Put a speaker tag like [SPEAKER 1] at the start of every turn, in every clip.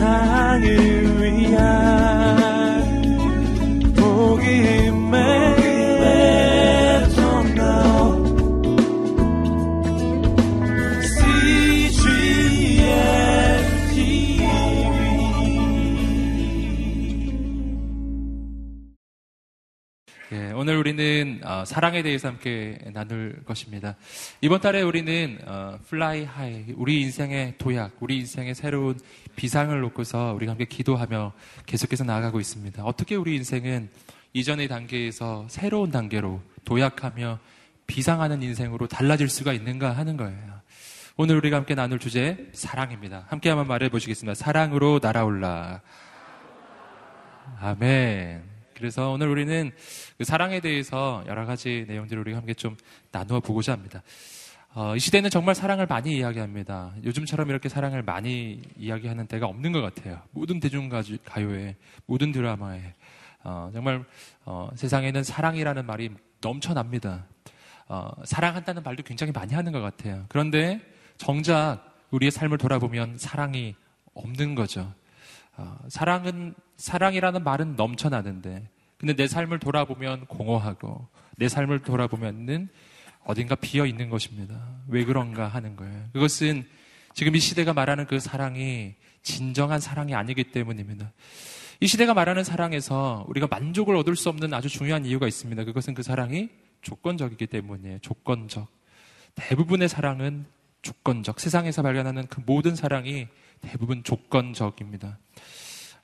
[SPEAKER 1] 세상을
[SPEAKER 2] 어, 사랑에 대해서 함께 나눌 것입니다. 이번 달에 우리는 어, fly high, 우리 인생의 도약, 우리 인생의 새로운 비상을 놓고서 우리가 함께 기도하며 계속해서 나아가고 있습니다. 어떻게 우리 인생은 이전의 단계에서 새로운 단계로 도약하며 비상하는 인생으로 달라질 수가 있는가 하는 거예요. 오늘 우리가 함께 나눌 주제 사랑입니다. 함께 한번 말해 보시겠습니다. 사랑으로 날아올라. 아멘. 그래서 오늘 우리는 그 사랑에 대해서 여러 가지 내용들을 우리가 함께 좀 나누어 보고자 합니다. 어, 이 시대는 정말 사랑을 많이 이야기합니다. 요즘처럼 이렇게 사랑을 많이 이야기하는 때가 없는 것 같아요. 모든 대중가요에, 모든 드라마에. 어, 정말 어, 세상에는 사랑이라는 말이 넘쳐납니다. 어, 사랑한다는 말도 굉장히 많이 하는 것 같아요. 그런데 정작 우리의 삶을 돌아보면 사랑이 없는 거죠. 어, 사랑은 사랑이라는 말은 넘쳐나는데 근데 내 삶을 돌아보면 공허하고 내 삶을 돌아보면은 어딘가 비어 있는 것입니다. 왜 그런가 하는 거예요. 그것은 지금 이 시대가 말하는 그 사랑이 진정한 사랑이 아니기 때문입니다. 이 시대가 말하는 사랑에서 우리가 만족을 얻을 수 없는 아주 중요한 이유가 있습니다. 그것은 그 사랑이 조건적이기 때문이에요. 조건적. 대부분의 사랑은 조건적. 세상에서 발견하는 그 모든 사랑이 대부분 조건적입니다.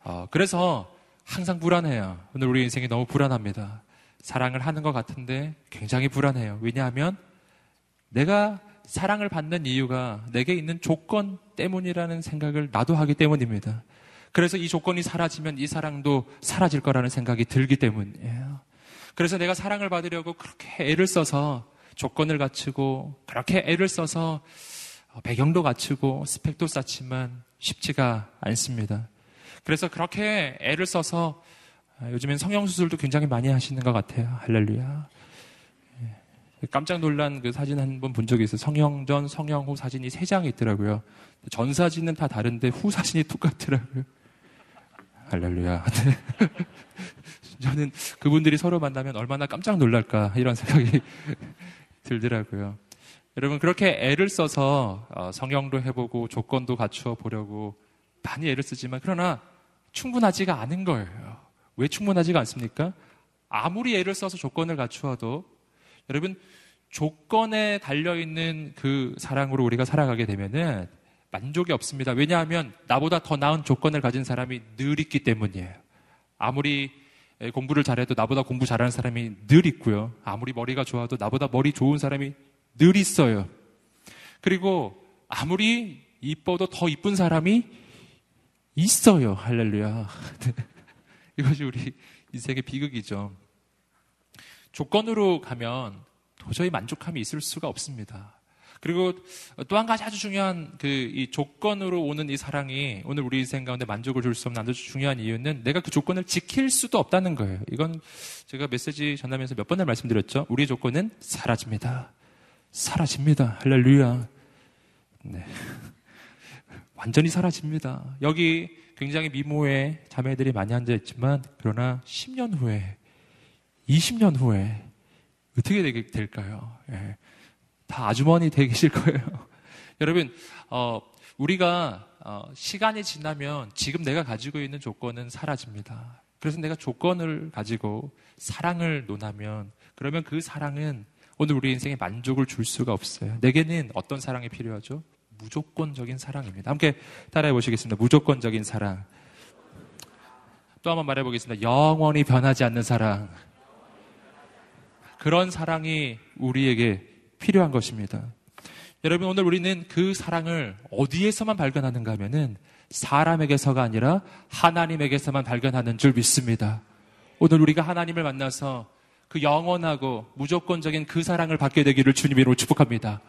[SPEAKER 2] 어, 그래서 항상 불안해요. 오늘 우리 인생이 너무 불안합니다. 사랑을 하는 것 같은데 굉장히 불안해요. 왜냐하면 내가 사랑을 받는 이유가 내게 있는 조건 때문이라는 생각을 나도 하기 때문입니다. 그래서 이 조건이 사라지면 이 사랑도 사라질 거라는 생각이 들기 때문이에요. 그래서 내가 사랑을 받으려고 그렇게 애를 써서 조건을 갖추고 그렇게 애를 써서 배경도 갖추고 스펙도 쌓지만 쉽지가 않습니다. 그래서 그렇게 애를 써서 아, 요즘엔 성형수술도 굉장히 많이 하시는 것 같아요. 할렐루야. 예. 깜짝 놀란 그 사진 한 번 본 적이 있어요. 성형 전, 성형 후 사진이 세 장이 있더라고요. 전 사진은 다 다른데 후 사진이 똑같더라고요. 할렐루야. 저는 그분들이 서로 만나면 얼마나 깜짝 놀랄까 이런 생각이 들더라고요. 여러분 그렇게 애를 써서 어, 성형도 해보고 조건도 갖추어 보려고 많이 애를 쓰지만 그러나 충분하지가 않은 거예요. 왜 충분하지가 않습니까? 아무리 애를 써서 조건을 갖추어도 여러분 조건에 달려 있는 그 사랑으로 우리가 살아가게 되면은 만족이 없습니다. 왜냐하면 나보다 더 나은 조건을 가진 사람이 늘 있기 때문이에요. 아무리 공부를 잘해도 나보다 공부 잘하는 사람이 늘 있고요. 아무리 머리가 좋아도 나보다 머리 좋은 사람이 늘 있어요. 그리고 아무리 이뻐도 더 이쁜 사람이 있어요. 할렐루야. 이것이 우리 인생의 비극이죠. 조건으로 가면 도저히 만족함이 있을 수가 없습니다. 그리고 또 한 가지 아주 중요한 그 이 조건으로 오는 이 사랑이 오늘 우리 인생 가운데 만족을 줄 수 없는 아주 중요한 이유는 내가 그 조건을 지킬 수도 없다는 거예요. 이건 제가 메시지 전하면서 몇 번을 말씀드렸죠. 우리의 조건은 사라집니다. 사라집니다. 할렐루야. 네. 완전히 사라집니다. 여기 굉장히 미모의 자매들이 많이 앉아 있지만 그러나 10년 후에 20년 후에 어떻게 될까요? 예. 다 아주머니 되실 거예요. 여러분, 어, 우리가 어, 시간이 지나면 지금 내가 가지고 있는 조건은 사라집니다. 그래서 내가 조건을 가지고 사랑을 논하면 그러면 그 사랑은 오늘 우리 인생에 만족을 줄 수가 없어요. 내게는 어떤 사랑이 필요하죠? 무조건적인 사랑입니다. 함께 따라해 보시겠습니다. 무조건적인 사랑. 또 한번 말해 보겠습니다. 영원히 변하지 않는 사랑. 그런 사랑이 우리에게 필요한 것입니다. 여러분, 오늘 우리는 그 사랑을 어디에서만 발견하는가 하면은 사람에게서가 아니라 하나님에게서만 발견하는 줄 믿습니다. 오늘 우리가 하나님을 만나서 그 영원하고 무조건적인 그 사랑을 받게 되기를 주님으로 축복합니다.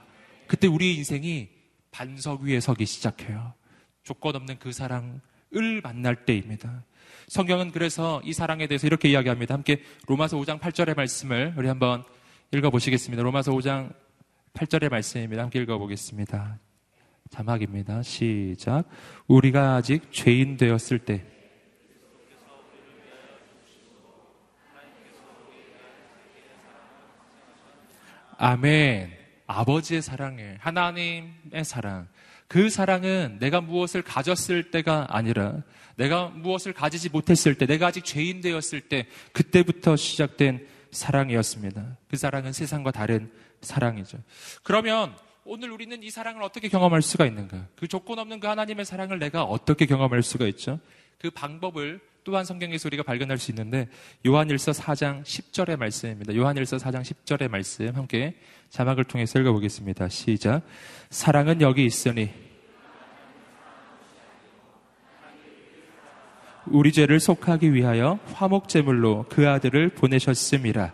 [SPEAKER 2] 그때 우리 인생이 반석 위에 서기 시작해요. 조건 없는 그 사랑을 만날 때입니다. 성경은 그래서 이 사랑에 대해서 이렇게 이야기합니다. 함께 로마서 5장 8절의 말씀을 우리 한번 읽어보시겠습니다. 로마서 5장 8절의 말씀입니다. 함께 읽어보겠습니다. 자막입니다. 시작. 우리가 아직 죄인 되었을 때 아멘. 아버지의 사랑에 하나님의 사랑. 그 사랑은 내가 무엇을 가졌을 때가 아니라 내가 무엇을 가지지 못했을 때, 내가 아직 죄인 되었을 때, 그때부터 시작된 사랑이었습니다. 그 사랑은 세상과 다른 사랑이죠. 그러면 오늘 우리는 이 사랑을 어떻게 경험할 수가 있는가? 그 조건 없는 그 하나님의 사랑을 내가 어떻게 경험할 수가 있죠? 그 방법을 또한 성경에서 우리가 발견할 수 있는데 요한일서 4장 10절의 말씀입니다. 요한일서 4장 10절의 말씀 함께 자막을 통해서 읽어보겠습니다. 시작. 사랑은 여기 있으니 우리 죄를 속하기 위하여 화목제물로 그 아들을 보내셨습니다.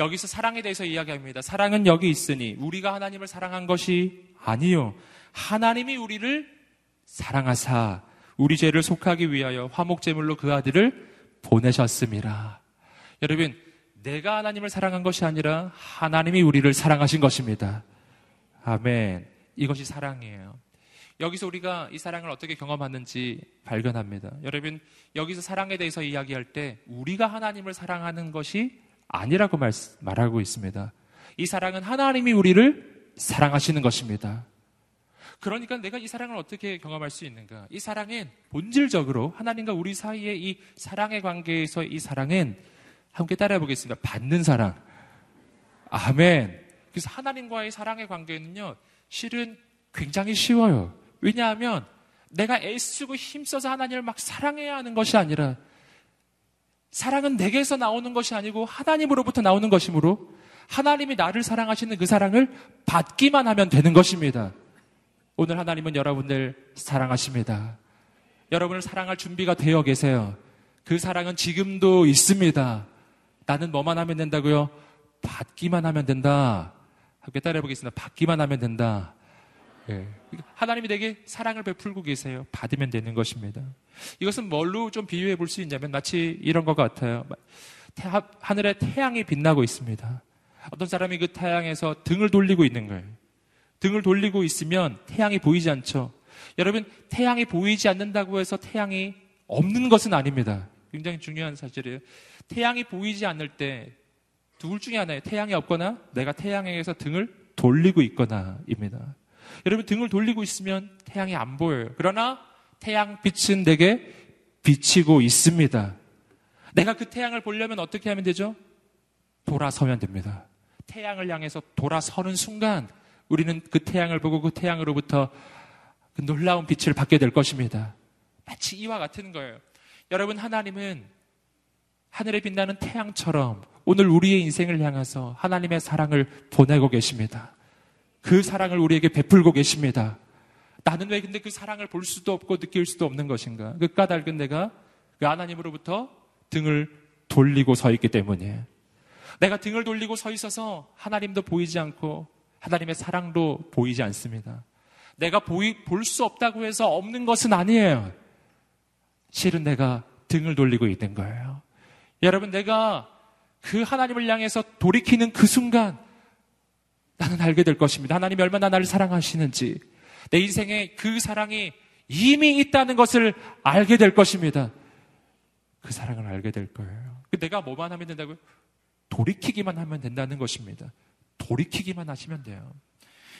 [SPEAKER 2] 여기서 사랑에 대해서 이야기합니다. 사랑은 여기 있으니 우리가 하나님을 사랑한 것이 아니요. 하나님이 우리를 사랑하사 우리 죄를 속하기 위하여 화목제물로 그 아들을 보내셨습니다. 여러분, 내가 하나님을 사랑한 것이 아니라 하나님이 우리를 사랑하신 것입니다. 아멘. 이것이 사랑이에요. 여기서 우리가 이 사랑을 어떻게 경험하는지 발견합니다. 여러분, 여기서 사랑에 대해서 이야기할 때 우리가 하나님을 사랑하는 것이 아니라고 말, 말하고 있습니다. 이 사랑은 하나님이 우리를 사랑하시는 것입니다. 그러니까 내가 이 사랑을 어떻게 경험할 수 있는가? 이 사랑은 본질적으로 하나님과 우리 사이의 이 사랑의 관계에서 이 사랑은 함께 따라해 보겠습니다. 받는 사랑. 아멘. 그래서 하나님과의 사랑의 관계는요, 실은 굉장히 쉬워요. 왜냐하면 내가 애쓰고 힘써서 하나님을 막 사랑해야 하는 것이 아니라 사랑은 내게서 나오는 것이 아니고 하나님으로부터 나오는 것이므로 하나님이 나를 사랑하시는 그 사랑을 받기만 하면 되는 것입니다. 오늘 하나님은 여러분들 사랑하십니다. 여러분을 사랑할 준비가 되어 계세요. 그 사랑은 지금도 있습니다. 나는 뭐만 하면 된다고요? 받기만 하면 된다. 함께 따라해 보겠습니다. 받기만 하면 된다. 예. 하나님이 내게 사랑을 베풀고 계세요. 받으면 되는 것입니다. 이것은 뭘로 좀 비유해 볼 수 있냐면 마치 이런 것 같아요. 하늘에 태양이 빛나고 있습니다. 어떤 사람이 그 태양에서 등을 돌리고 있는 거예요. 등을 돌리고 있으면 태양이 보이지 않죠. 여러분, 태양이 보이지 않는다고 해서 태양이 없는 것은 아닙니다. 굉장히 중요한 사실이에요. 태양이 보이지 않을 때 둘 중에 하나예요. 태양이 없거나 내가 태양에서 등을 돌리고 있거나입니다. 여러분 등을 돌리고 있으면 태양이 안 보여요. 그러나 태양 빛은 내게 비치고 있습니다. 내가 그 태양을 보려면 어떻게 하면 되죠? 돌아서면 됩니다. 태양을 향해서 돌아서는 순간 우리는 그 태양을 보고 그 태양으로부터 그 놀라운 빛을 받게 될 것입니다. 마치 이와 같은 거예요. 여러분, 하나님은 하늘에 빛나는 태양처럼 오늘 우리의 인생을 향해서 하나님의 사랑을 보내고 계십니다. 그 사랑을 우리에게 베풀고 계십니다. 나는 왜 근데 그 사랑을 볼 수도 없고 느낄 수도 없는 것인가? 그 까닭은 내가 그 하나님으로부터 등을 돌리고 서 있기 때문이에요. 내가 등을 돌리고 서 있어서 하나님도 보이지 않고 하나님의 사랑도 보이지 않습니다. 내가 볼 수 없다고 해서 없는 것은 아니에요. 실은 내가 등을 돌리고 있는 거예요. 여러분, 내가 그 하나님을 향해서 돌이키는 그 순간 나는 알게 될 것입니다. 하나님이 얼마나 나를 사랑하시는지, 내 인생에 그 사랑이 이미 있다는 것을 알게 될 것입니다. 그 사랑을 알게 될 거예요. 그 내가 뭐만 하면 된다고요? 돌이키기만 하면 된다는 것입니다. 돌이키기만 하시면 돼요.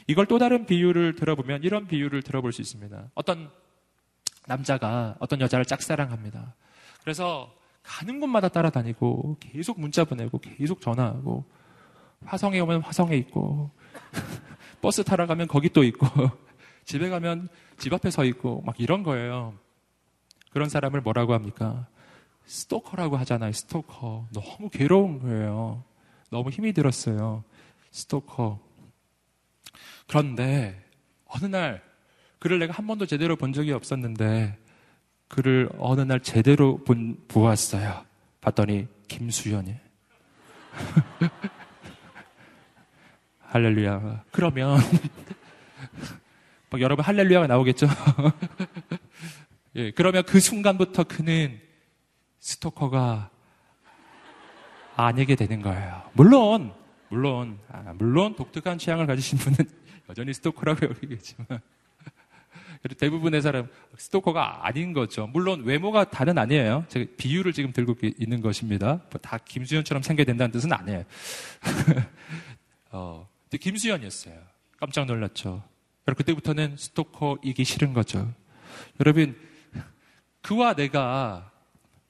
[SPEAKER 2] 이걸 또 다른 비유를 들어보면 이런 비유를 들어볼 수 있습니다. 어떤 남자가 어떤 여자를 짝사랑합니다. 그래서 가는 곳마다 따라다니고 계속 문자 보내고 계속 전화하고 화성에 오면 화성에 있고 버스 타러 가면 거기 또 있고 집에 가면 집 앞에 서 있고 막 이런 거예요. 그런 사람을 뭐라고 합니까? 스토커라고 하잖아요. 스토커. 너무 괴로운 거예요. 너무 힘이 들었어요. 스토커. 그런데 어느 날 그를 내가 한 번도 제대로 본 적이 없었는데 그를 어느 날 제대로 본, 보았어요. 봤더니 김수현이. 할렐루야. 그러면 여러분 할렐루야가 나오겠죠? 예, 그러면 그 순간부터 그는 스토커가 아니게 되는 거예요. 물론 물론 아, 물론 독특한 취향을 가지신 분은 여전히 스토커라고 여기겠지만 대부분의 사람 스토커가 아닌 거죠. 물론 외모가 다는 아니에요. 제가 비유를 지금 들고 있는 것입니다. 뭐다 김수현처럼 생겨야 된다는 뜻은 아니에요. 어, 근데 김수현이었어요. 깜짝 놀랐죠. 여러분 그때부터는 스토커이기 싫은 거죠. 여러분 그와 내가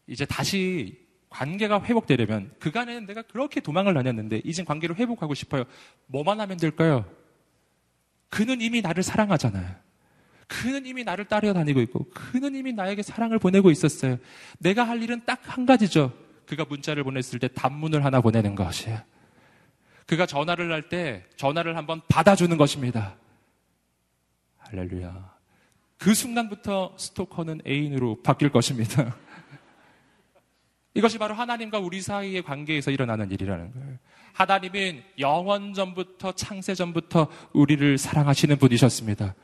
[SPEAKER 2] 이제 다시 관계가 회복되려면 그간에는 내가 그렇게 도망을 다녔는데 이젠 관계를 회복하고 싶어요. 뭐만 하면 될까요? 그는 이미 나를 사랑하잖아요. 그는 이미 나를 따라다니고 있고 그는 이미 나에게 사랑을 보내고 있었어요. 내가 할 일은 딱 한 가지죠. 그가 문자를 보냈을 때 단문을 하나 보내는 것이에요. 그가 전화를 할 때 전화를 한번 받아주는 것입니다. 할렐루야. 그 순간부터 스토커는 애인으로 바뀔 것입니다. 이것이 바로 하나님과 우리 사이의 관계에서 일어나는 일이라는 거예요. 하나님은 영원 전부터 창세 전부터 우리를 사랑하시는 분이셨습니다.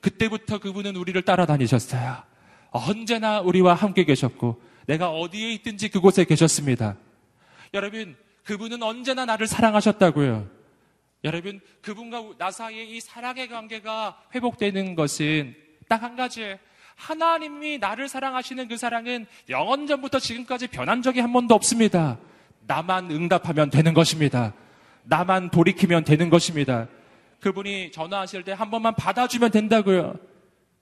[SPEAKER 2] 그때부터 그분은 우리를 따라다니셨어요. 언제나 우리와 함께 계셨고 내가 어디에 있든지 그곳에 계셨습니다. 여러분, 그분은 언제나 나를 사랑하셨다고요. 여러분, 그분과 나 사이에 이 사랑의 관계가 회복되는 것은 딱 한 가지예요. 하나님이 나를 사랑하시는 그 사랑은 영원 전부터 지금까지 변한 적이 한 번도 없습니다. 나만 응답하면 되는 것입니다. 나만 돌이키면 되는 것입니다. 그분이 전화하실 때 한 번만 받아주면 된다고요.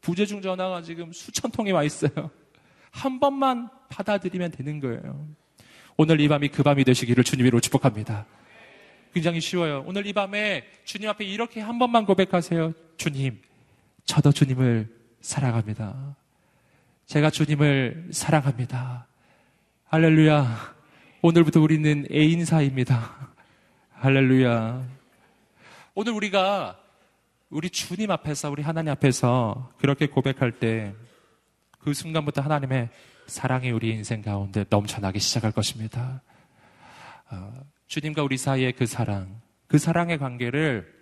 [SPEAKER 2] 부재중 전화가 지금 수천 통이 와 있어요. 한 번만 받아들이면 되는 거예요. 오늘 이 밤이 그 밤이 되시기를 주님으로 축복합니다. 굉장히 쉬워요. 오늘 이 밤에 주님 앞에 이렇게 한 번만 고백하세요. 주님, 저도 주님을 사랑합니다. 제가 주님을 사랑합니다. 할렐루야. 오늘부터 우리는 애인사입니다. 할렐루야. 오늘 우리가 우리 주님 앞에서, 우리 하나님 앞에서 그렇게 고백할 때 그 순간부터 하나님의 사랑이 우리 인생 가운데 넘쳐나기 시작할 것입니다. 어, 주님과 우리 사이의 그 사랑, 그 사랑의 관계를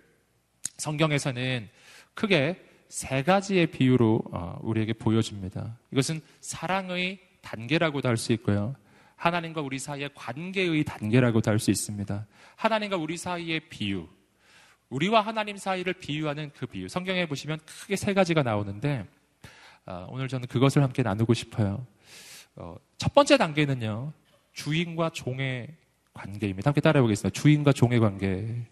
[SPEAKER 2] 성경에서는 크게 세 가지의 비유로 어, 우리에게 보여줍니다. 이것은 사랑의 단계라고도 할 수 있고요. 하나님과 우리 사이의 관계의 단계라고도 할 수 있습니다. 하나님과 우리 사이의 비유, 우리와 하나님 사이를 비유하는 그 비유. 성경에 보시면 크게 세 가지가 나오는데 어, 오늘 저는 그것을 함께 나누고 싶어요. 어, 첫 번째 단계는요, 주인과 종의 관계입니다. 함께 따라해 보겠습니다. 주인과 종의 관계.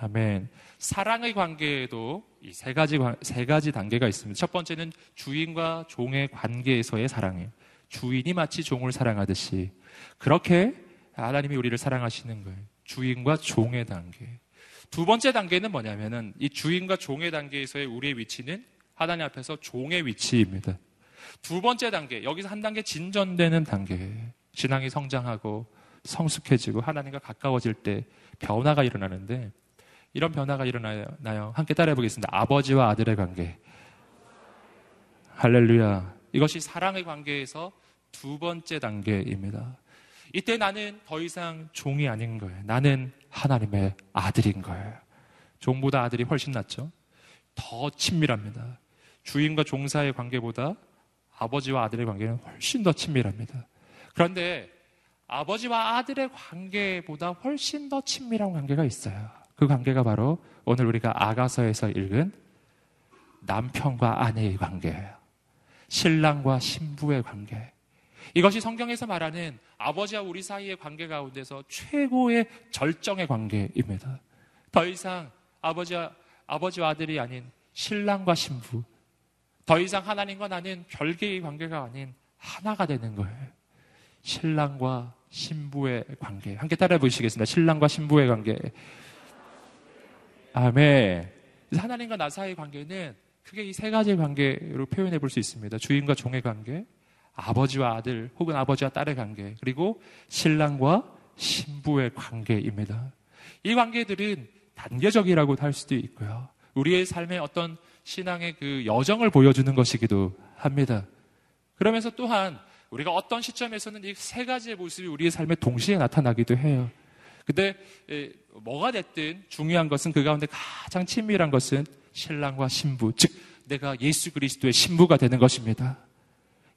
[SPEAKER 2] 아멘. 사랑의 관계에도 이 세 가지, 세 가지 단계가 있습니다. 첫 번째는 주인과 종의 관계에서의 사랑이에요. 주인이 마치 종을 사랑하듯이 그렇게 하나님이 우리를 사랑하시는 거예요. 주인과 종의 단계. 두 번째 단계는 뭐냐면은 이 주인과 종의 단계에서의 우리의 위치는 하나님 앞에서 종의 위치입니다. 두 번째 단계, 여기서 한 단계 진전되는 단계. 신앙이 성장하고 성숙해지고 하나님과 가까워질 때 변화가 일어나는데 이런 변화가 일어나요. 함께 따라해 보겠습니다. 아버지와 아들의 관계. 할렐루야. 이것이 사랑의 관계에서 두 번째 단계입니다. 이때 나는 더 이상 종이 아닌 거예요. 나는 하나님의 아들인 거예요. 종보다 아들이 훨씬 낫죠? 더 친밀합니다. 주인과 종사의 관계보다 아버지와 아들의 관계는 훨씬 더 친밀합니다. 그런데 아버지와 아들의 관계보다 훨씬 더 친밀한 관계가 있어요. 그 관계가 바로 오늘 우리가 아가서에서 읽은 남편과 아내의 관계예요. 신랑과 신부의 관계. 이것이 성경에서 말하는 아버지와 우리 사이의 관계 가운데서 최고의 절정의 관계입니다. 더 이상 아버지와, 아버지와 아들이 아닌 신랑과 신부, 더 이상 하나님과 나는 별개의 관계가 아닌 하나가 되는 거예요. 신랑과 신부의 관계. 함께 따라해 보시겠습니다. 신랑과 신부의 관계. 아멘. 하나님과 나 사이의 관계는 크게 이 세 가지의 관계로 표현해 볼 수 있습니다. 주인과 종의 관계, 아버지와 아들 혹은 아버지와 딸의 관계, 그리고 신랑과 신부의 관계입니다. 이 관계들은 단계적이라고 할 수도 있고요. 우리의 삶의 어떤 신앙의 그 여정을 보여주는 것이기도 합니다. 그러면서 또한 우리가 어떤 시점에서는 이 세 가지의 모습이 우리의 삶에 동시에 나타나기도 해요. 근데 뭐가 됐든 중요한 것은 그 가운데 가장 친밀한 것은 신랑과 신부, 즉 내가 예수 그리스도의 신부가 되는 것입니다.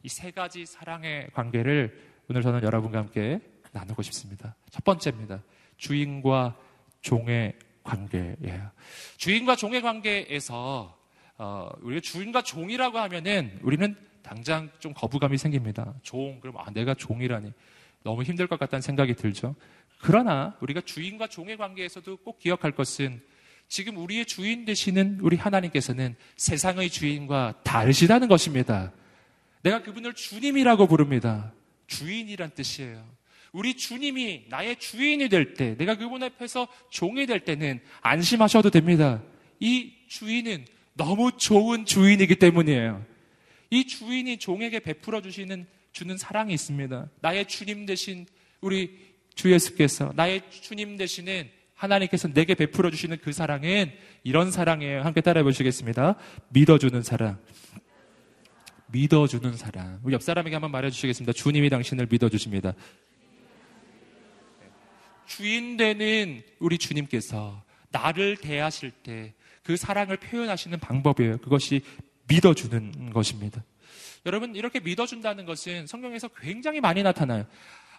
[SPEAKER 2] 이 세 가지 사랑의 관계를 오늘 저는 여러분과 함께 나누고 싶습니다. 첫 번째입니다. 주인과 종의 관계예요. 주인과 종의 관계에서 어, 우리가 주인과 종이라고 하면은 우리는 당장 좀 거부감이 생깁니다. 종, 그럼 아, 내가 종이라니. 너무 힘들 것 같다는 생각이 들죠. 그러나 우리가 주인과 종의 관계에서도 꼭 기억할 것은 지금 우리의 주인 되시는 우리 하나님께서는 세상의 주인과 다르시다는 것입니다. 내가 그분을 주님이라고 부릅니다. 주인이란 뜻이에요. 우리 주님이 나의 주인이 될 때, 내가 그분 앞에서 종이 될 때는 안심하셔도 됩니다. 이 주인은 너무 좋은 주인이기 때문이에요. 이 주인이 종에게 베풀어 주시는 주는 사랑이 있습니다. 나의 주님 대신 우리 주 예수께서 나의 주님 대신은 하나님께서 내게 베풀어 주시는 그 사랑은 이런 사랑이에요. 함께 따라해 보시겠습니다. 믿어주는 사랑. 믿어주는 사랑. 우리 옆 사람에게 한번 말해 주시겠습니다. 주님이 당신을 믿어주십니다. 주인 되는 우리 주님께서 나를 대하실 때 그 사랑을 표현하시는 방법이에요. 그것이 믿어주는 것입니다. 여러분, 이렇게 믿어준다는 것은 성경에서 굉장히 많이 나타나요.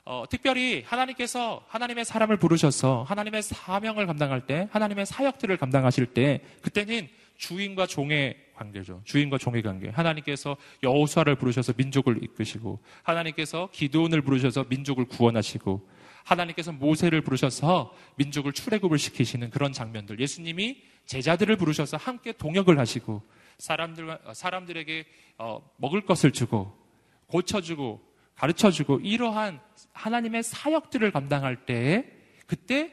[SPEAKER 2] 어, 특별히 하나님께서 하나님의 사람을 부르셔서 하나님의 사명을 감당할 때, 하나님의 사역들을 감당하실 때, 그때는 주인과 종의 관계죠. 주인과 종의 관계. 하나님께서 여호수아를 부르셔서 민족을 이끄시고, 하나님께서 기도원을 부르셔서 민족을 구원하시고, 하나님께서 모세를 부르셔서 민족을 출애굽을 시키시는 그런 장면들. 예수님이 제자들을 부르셔서 함께 동역을 하시고, 사람들 사람들에게 어, 먹을 것을 주고, 고쳐주고, 가르쳐주고 이러한 하나님의 사역들을 감당할 때 그때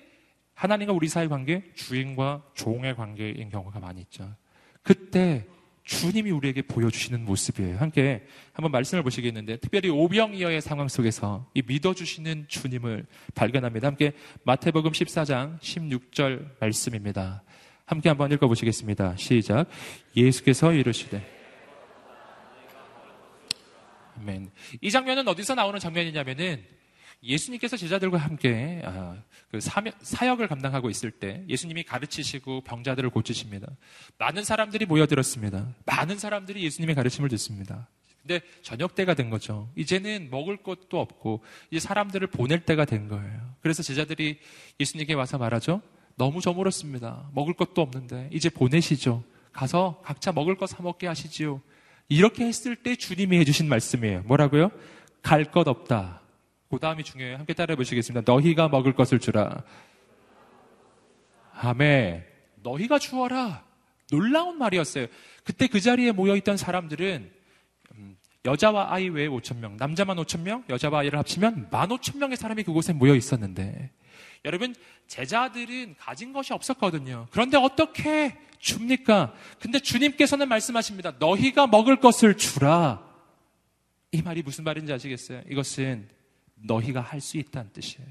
[SPEAKER 2] 하나님과 우리 사이 관계 주인과 종의 관계인 경우가 많이 있죠. 그때 주님이 우리에게 보여주시는 모습이에요. 함께 한번 말씀을 보시겠는데 특별히 오병이어의 상황 속에서 이 믿어주시는 주님을 발견합니다. 함께 마태복음 14장 16절 말씀입니다. 함께 한번 읽어보시겠습니다. 시작. 예수께서 이르시되 아멘. 이 장면은 어디서 나오는 장면이냐면은 예수님께서 제자들과 함께 아, 그 사역을 감당하고 있을 때 예수님이 가르치시고 병자들을 고치십니다. 많은 사람들이 모여들었습니다. 많은 사람들이 예수님의 가르침을 듣습니다. 근데 저녁 때가 된 거죠. 이제는 먹을 것도 없고 이제 사람들을 보낼 때가 된 거예요. 그래서 제자들이 예수님께 와서 말하죠. 너무 저물었습니다. 먹을 것도 없는데 이제 보내시죠. 가서 각자 먹을 것 사 먹게 하시지요. 이렇게 했을 때 주님이 해주신 말씀이에요. 뭐라고요? 갈 것 없다. 그 다음이 중요해요. 함께 따라해 보시겠습니다. 너희가 먹을 것을 주라. 아멘. 너희가 주어라. 놀라운 말이었어요. 그때 그 자리에 모여있던 사람들은 음, 여자와 아이 외에 5천 명, 남자만 5천 명, 여자와 아이를 합치면 1만 5천 명의 사람이 그곳에 모여 있었는데 여러분 제자들은 가진 것이 없었거든요. 그런데 어떻게 줍니까? 근데 주님께서는 말씀하십니다. 너희가 먹을 것을 주라. 이 말이 무슨 말인지 아시겠어요? 이것은 너희가 할 수 있다는 뜻이에요.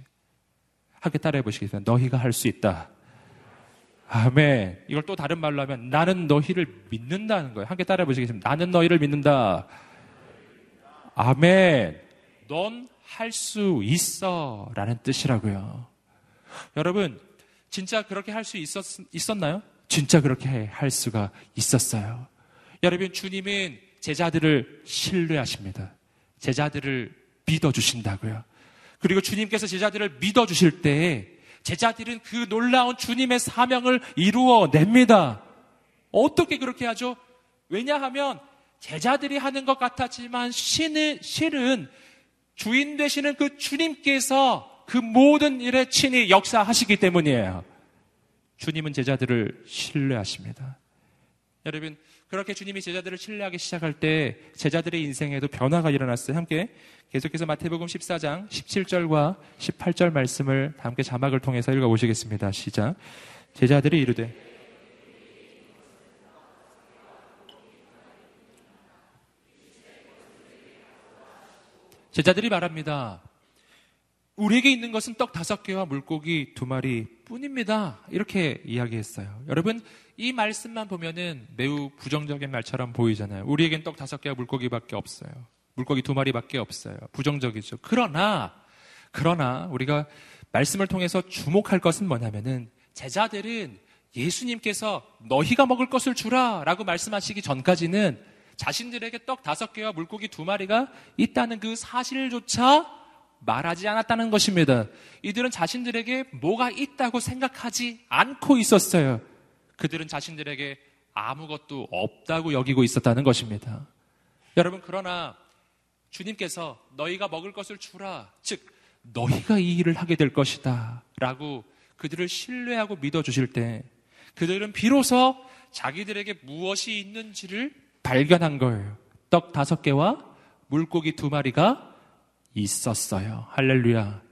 [SPEAKER 2] 함께 따라해 보시겠어요? 너희가 할 수 있다. 아멘. 이걸 또 다른 말로 하면 나는 너희를 믿는다는 거예요. 함께 따라해 보시겠습니다. 나는 너희를 믿는다. 아멘. 넌 할 수 있어. 라는 뜻이라고요. 여러분, 진짜 그렇게 할수 있었, 있었나요? 진짜 그렇게 할 수가 있었어요. 여러분, 주님은 제자들을 신뢰하십니다. 제자들을 믿어주신다고요. 그리고 주님께서 제자들을 믿어주실 때 제자들은 그 놀라운 주님의 사명을 이루어냅니다. 어떻게 그렇게 하죠? 왜냐하면 제자들이 하는 것 같았지만 신은, 실은 주인 되시는 그 주님께서 그 모든 일에 친히 역사하시기 때문이에요. 주님은 제자들을 신뢰하십니다. 여러분, 그렇게 주님이 제자들을 신뢰하기 시작할 때 제자들의 인생에도 변화가 일어났어요. 함께 계속해서 마태복음 14장 17절과 18절 말씀을 함께 자막을 통해서 읽어보시겠습니다. 시작. 제자들이 이르되 제자들이 말합니다. 우리에게 있는 것은 떡 다섯 개와 물고기 두 마리 뿐입니다. 이렇게 이야기했어요. 여러분, 이 말씀만 보면은 매우 부정적인 말처럼 보이잖아요. 우리에겐 떡 다섯 개와 물고기밖에 없어요. 물고기 두 마리밖에 없어요. 부정적이죠. 그러나, 그러나 우리가 말씀을 통해서 주목할 것은 뭐냐면은 제자들은 예수님께서 너희가 먹을 것을 주라 라고 말씀하시기 전까지는 자신들에게 떡 다섯 개와 물고기 두 마리가 있다는 그 사실조차 말하지 않았다는 것입니다. 이들은 자신들에게 뭐가 있다고 생각하지 않고 있었어요. 그들은 자신들에게 아무것도 없다고 여기고 있었다는 것입니다. 여러분, 그러나 주님께서 너희가 먹을 것을 주라. 즉, 너희가 이 일을 하게 될 것이다. 라고 그들을 신뢰하고 믿어주실 때 그들은 비로소 자기들에게 무엇이 있는지를 발견한 거예요. 떡 다섯 개와 물고기 두 마리가 있었어요. 할렐루야.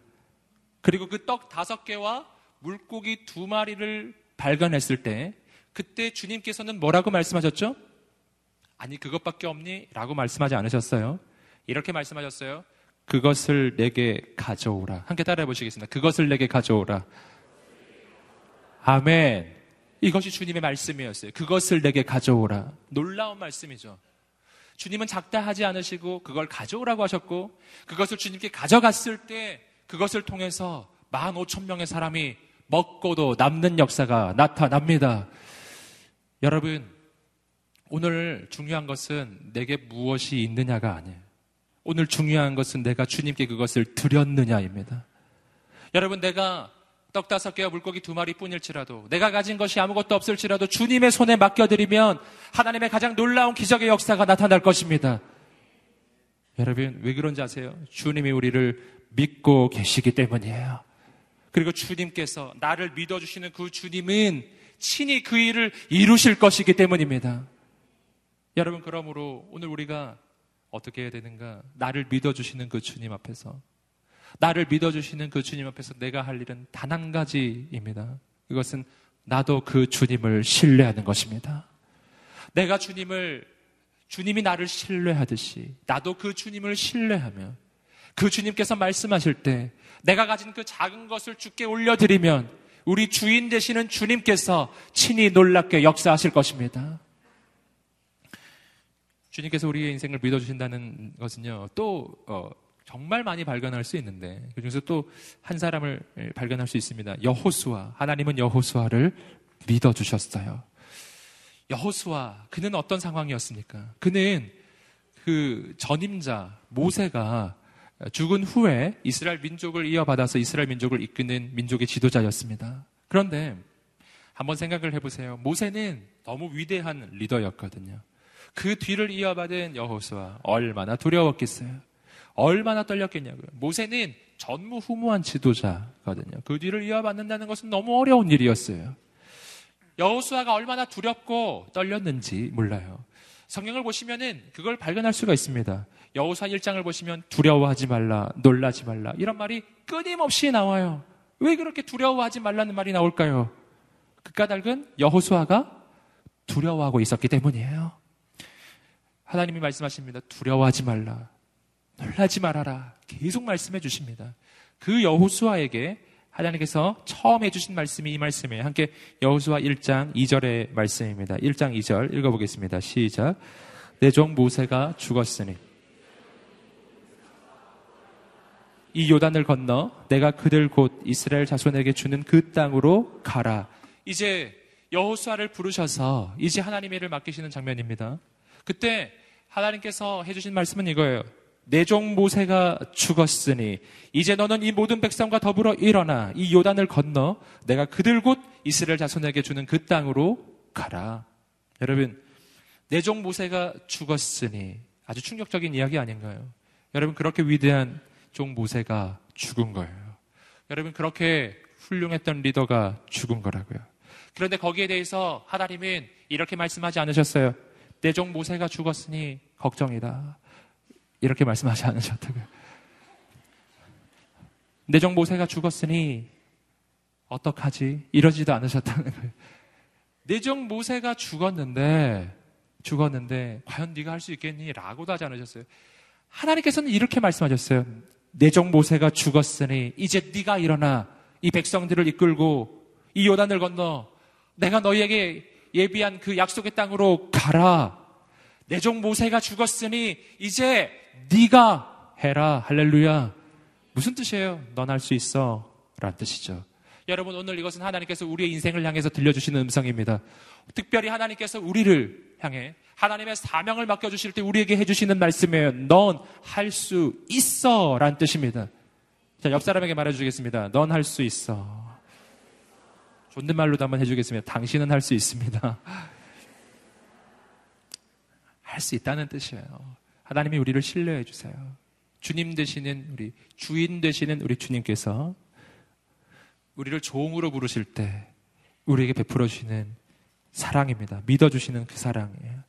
[SPEAKER 2] 그리고 그 떡 다섯 개와 물고기 두 마리를 발견했을 때 그때 주님께서는 뭐라고 말씀하셨죠? 아니 그것밖에 없니? 라고 말씀하지 않으셨어요. 이렇게 말씀하셨어요. 그것을 내게 가져오라. 함께 따라해 보시겠습니다. 그것을 내게 가져오라. 아멘. 이것이 주님의 말씀이었어요. 그것을 내게 가져오라. 놀라운 말씀이죠. 주님은 작다 하지 않으시고 그걸 가져오라고 하셨고 그것을 주님께 가져갔을 때 그것을 통해서 만 오천 명의 사람이 먹고도 남는 역사가 나타납니다. 여러분, 오늘 중요한 것은 내게 무엇이 있느냐가 아니에요. 오늘 중요한 것은 내가 주님께 그것을 드렸느냐입니다. 여러분, 내가 떡 다섯 개와 물고기 두 마리 뿐일지라도 내가 가진 것이 아무것도 없을지라도 주님의 손에 맡겨드리면 하나님의 가장 놀라운 기적의 역사가 나타날 것입니다. 여러분, 왜 그런지 아세요? 주님이 우리를 믿고 계시기 때문이에요. 그리고 주님께서 나를 믿어주시는 그 주님은 친히 그 일을 이루실 것이기 때문입니다. 여러분, 그러므로 오늘 우리가 어떻게 해야 되는가? 나를 믿어주시는 그 주님 앞에서, 나를 믿어주시는 그 주님 앞에서 내가 할 일은 단 한 가지입니다. 그것은 나도 그 주님을 신뢰하는 것입니다. 내가 주님을, 주님이 나를 신뢰하듯이, 나도 그 주님을 신뢰하며, 그 주님께서 말씀하실 때, 내가 가진 그 작은 것을 주께 올려드리면, 우리 주인 되시는 주님께서 친히 놀랍게 역사하실 것입니다. 주님께서 우리의 인생을 믿어주신다는 것은요, 또, 어, 정말 많이 발견할 수 있는데, 그 중에서 또 한 사람을 발견할 수 있습니다. 여호수아. 하나님은 여호수아를 믿어 주셨어요. 여호수아, 그는 어떤 상황이었습니까? 그는 그 전임자, 모세가 죽은 후에 이스라엘 민족을 이어받아서 이스라엘 민족을 이끄는 민족의 지도자였습니다. 그런데 한번 생각을 해보세요. 모세는 너무 위대한 리더였거든요. 그 뒤를 이어받은 여호수아 얼마나 두려웠겠어요. 얼마나 떨렸겠냐고요. 모세는 전무후무한 지도자거든요. 그 뒤를 이어받는다는 것은 너무 어려운 일이었어요. 여호수아가 얼마나 두렵고 떨렸는지 몰라요. 성경을 보시면은 그걸 발견할 수가 있습니다. 여호수아 1장을 보시면 두려워하지 말라, 놀라지 말라 이런 말이 끊임없이 나와요. 왜 그렇게 두려워하지 말라는 말이 나올까요? 그 까닭은 여호수아가 두려워하고 있었기 때문이에요. 하나님이 말씀하십니다. 두려워하지 말라. 놀라지 말아라. 계속 말씀해 주십니다. 그 여호수아에게 하나님께서 처음 해주신 말씀이 이 말씀이에요. 함께 여호수아 1장 2절의 말씀입니다. 1장 2절 읽어보겠습니다. 시작. 내 종 모세가 죽었으니 이 요단을 건너 내가 그들 곧 이스라엘 자손에게 주는 그 땅으로 가라. 이제 여호수아를 부르셔서 이제 하나님의 일을 맡기시는 장면입니다. 그때 하나님께서 해주신 말씀은 이거예요. 내종 모세가 죽었으니 이제 너는 이 모든 백성과 더불어 일어나 이 요단을 건너 내가 그들 곧 이스라엘 자손에게 주는 그 땅으로 가라. 여러분, 내종 모세가 죽었으니 아주 충격적인 이야기 아닌가요? 여러분, 그렇게 위대한 종 모세가 죽은 거예요. 여러분, 그렇게 훌륭했던 리더가 죽은 거라고요. 그런데 거기에 대해서 하나님은 이렇게 말씀하지 않으셨어요. 내종 모세가 죽었으니 걱정이다. 이렇게 말씀하지 않으셨다고요. 내종 모세가 죽었으니 어떡하지? 이러지도 않으셨다는 거예요. 내종 모세가 죽었는데 죽었는데 과연 네가 할 수 있겠니? 라고도 하지 않으셨어요. 하나님께서는 이렇게 말씀하셨어요. 내종 모세가 죽었으니 이제 네가 일어나 이 백성들을 이끌고 이 요단을 건너 내가 너희에게 예비한 그 약속의 땅으로 가라. 내종 모세가 죽었으니 이제 네가 해라. 할렐루야. 무슨 뜻이에요? 넌 할 수 있어. 라는 뜻이죠. 여러분 오늘 이것은 하나님께서 우리의 인생을 향해서 들려주시는 음성입니다. 특별히 하나님께서 우리를 향해 하나님의 사명을 맡겨주실 때 우리에게 해주시는 말씀이에요. 넌 할 수 있어. 라는 뜻입니다. 자, 옆 사람에게 말해주겠습니다. 넌 할 수 있어. 。” 존댓말로도 한번 해주겠습니다. 당신은 할 수 있습니다. 할 수 있다는 뜻이에요. 하나님이 우리를 신뢰해 주세요. 주님 되시는 우리 주인 되시는 우리 주님께서 우리를 종으로 부르실 때 우리에게 베풀어 주시는 사랑입니다. 믿어 주시는 그 사랑이에요.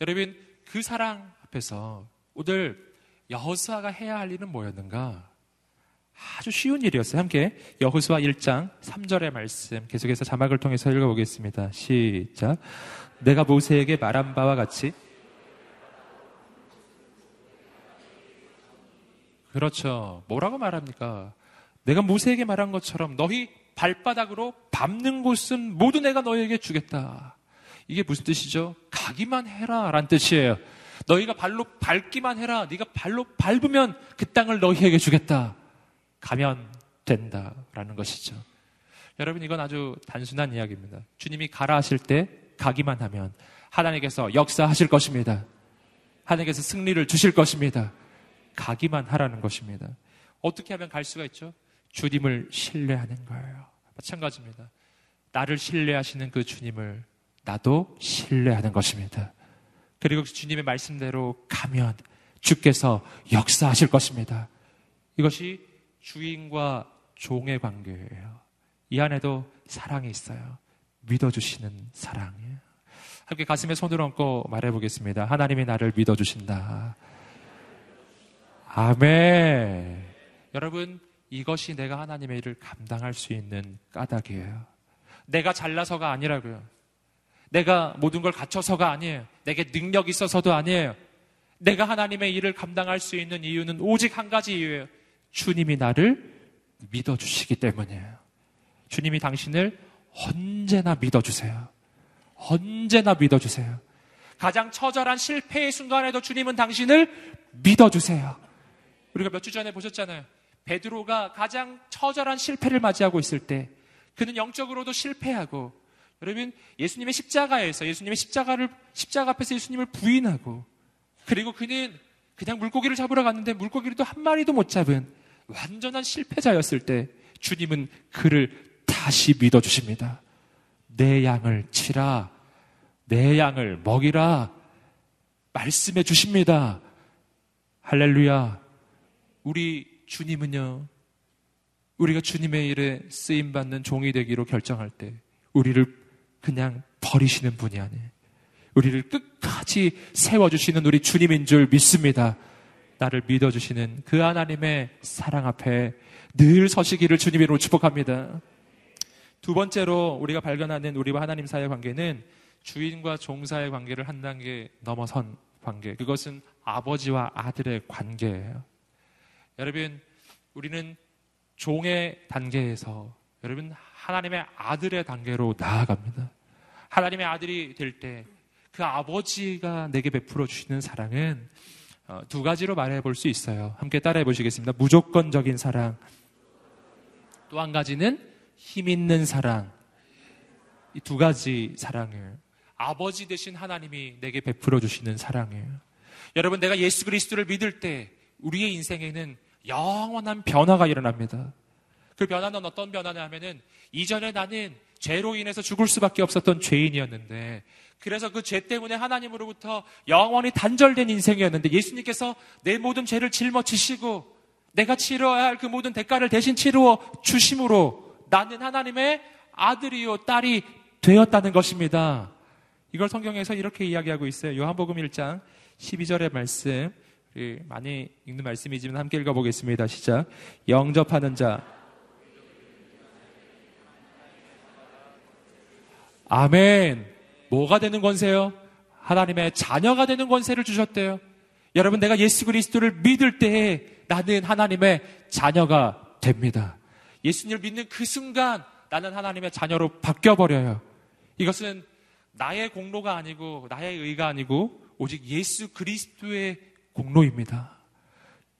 [SPEAKER 2] 여러분 그 사랑 앞에서 오늘 여호수아가 해야 할 일은 뭐였는가? 아주 쉬운 일이었어요. 함께 여호수아 1장 3절의 말씀 계속해서 자막을 통해서 읽어보겠습니다. 시작. 내가 모세에게 말한 바와 같이 그렇죠. 뭐라고 말합니까? 내가 모세에게 말한 것처럼 너희 발바닥으로 밟는 곳은 모두 내가 너희에게 주겠다. 이게 무슨 뜻이죠? 가기만 해라 라는 뜻이에요. 너희가 발로 밟기만 해라. 네가 발로 밟으면 그 땅을 너희에게 주겠다. 가면 된다 라는 것이죠. 여러분 이건 아주 단순한 이야기입니다. 주님이 가라 하실 때 가기만 하면 하나님께서 역사하실 것입니다. 하나님께서 승리를 주실 것입니다. 가기만 하라는 것입니다. 어떻게 하면 갈 수가 있죠? 주님을 신뢰하는 거예요. 마찬가지입니다. 나를 신뢰하시는 그 주님을 나도 신뢰하는 것입니다. 그리고 그 주님의 말씀대로 가면 주께서 역사하실 것입니다. 이것이 주인과 종의 관계예요. 이 안에도 사랑이 있어요. 믿어주시는 사랑이에요. 함께 가슴에 손을 얹고 말해보겠습니다. 하나님이 나를 믿어주신다. 아멘. 여러분, 이것이 내가 하나님의 일을 감당할 수 있는 까닭이에요. 내가 잘나서가 아니라고요. 내가 모든 걸 갖춰서가 아니에요. 내게 능력 있어서도 아니에요. 내가 하나님의 일을 감당할 수 있는 이유는 오직 한 가지 이유예요. 주님이 나를 믿어주시기 때문이에요. 주님이 당신을 언제나 믿어주세요. 언제나 믿어주세요. 가장 처절한 실패의 순간에도 주님은 당신을 믿어주세요. 우리가 몇 주 전에 보셨잖아요. 베드로가 가장 처절한 실패를 맞이하고 있을 때 그는 영적으로도 실패하고 여러분 예수님의 십자가에서 예수님의 십자가를 십자가 앞에서 예수님을 부인하고 그리고 그는 그냥 물고기를 잡으러 갔는데 물고기를 또한 마리도 못 잡은 완전한 실패자였을 때 주님은 그를 다시 믿어 주십니다. 내 양을 치라. 내 양을 먹이라. 말씀해 주십니다. 할렐루야. 우리 주님은요, 우리가 주님의 일에 쓰임 받는 종이 되기로 결정할 때, 우리를 그냥 버리시는 분이 아니에요. 우리를 끝까지 세워주시는 우리 주님인 줄 믿습니다. 나를 믿어주시는 그 하나님의 사랑 앞에 늘 서시기를 주님으로 축복합니다. 두 번째로 우리가 발견하는 우리와 하나님 사이의 관계는 주인과 종사의 관계를 한 단계 넘어선 관계. 그것은 아버지와 아들의 관계예요. 여러분, 우리는 종의 단계에서 여러분 하나님의 아들의 단계로 나아갑니다. 하나님의 아들이 될 때 그 아버지가 내게 베풀어 주시는 사랑은 어, 두 가지로 말해 볼 수 있어요. 함께 따라해 보시겠습니다. 무조건적인 사랑. 또 한 가지는 힘 있는 사랑. 이 두 가지 사랑을 아버지 되신 하나님이 내게 베풀어 주시는 사랑이에요. 여러분 내가 예수 그리스도를 믿을 때 우리의 인생에는 영원한 변화가 일어납니다. 그 변화는 어떤 변화냐면은 이전에 나는 죄로 인해서 죽을 수밖에 없었던 죄인이었는데 그래서 그 죄 때문에 하나님으로부터 영원히 단절된 인생이었는데 예수님께서 내 모든 죄를 짊어지시고 내가 치러야 할 그 모든 대가를 대신 치루어 주심으로 나는 하나님의 아들이요 딸이 되었다는 것입니다. 이걸 성경에서 이렇게 이야기하고 있어요. 요한복음 1장 12절의 말씀. 많이 읽는 말씀이지만 함께 읽어보겠습니다. 시작. 영접하는 자. 아멘. 뭐가 되는 권세요? 하나님의 자녀가 되는 권세를 주셨대요. 여러분, 내가 예수 그리스도를 믿을 때에 나는 하나님의 자녀가 됩니다. 예수님을 믿는 그 순간 나는 하나님의 자녀로 바뀌어버려요. 이것은 나의 공로가 아니고 나의 의가 아니고 오직 예수 그리스도의 공로입니다.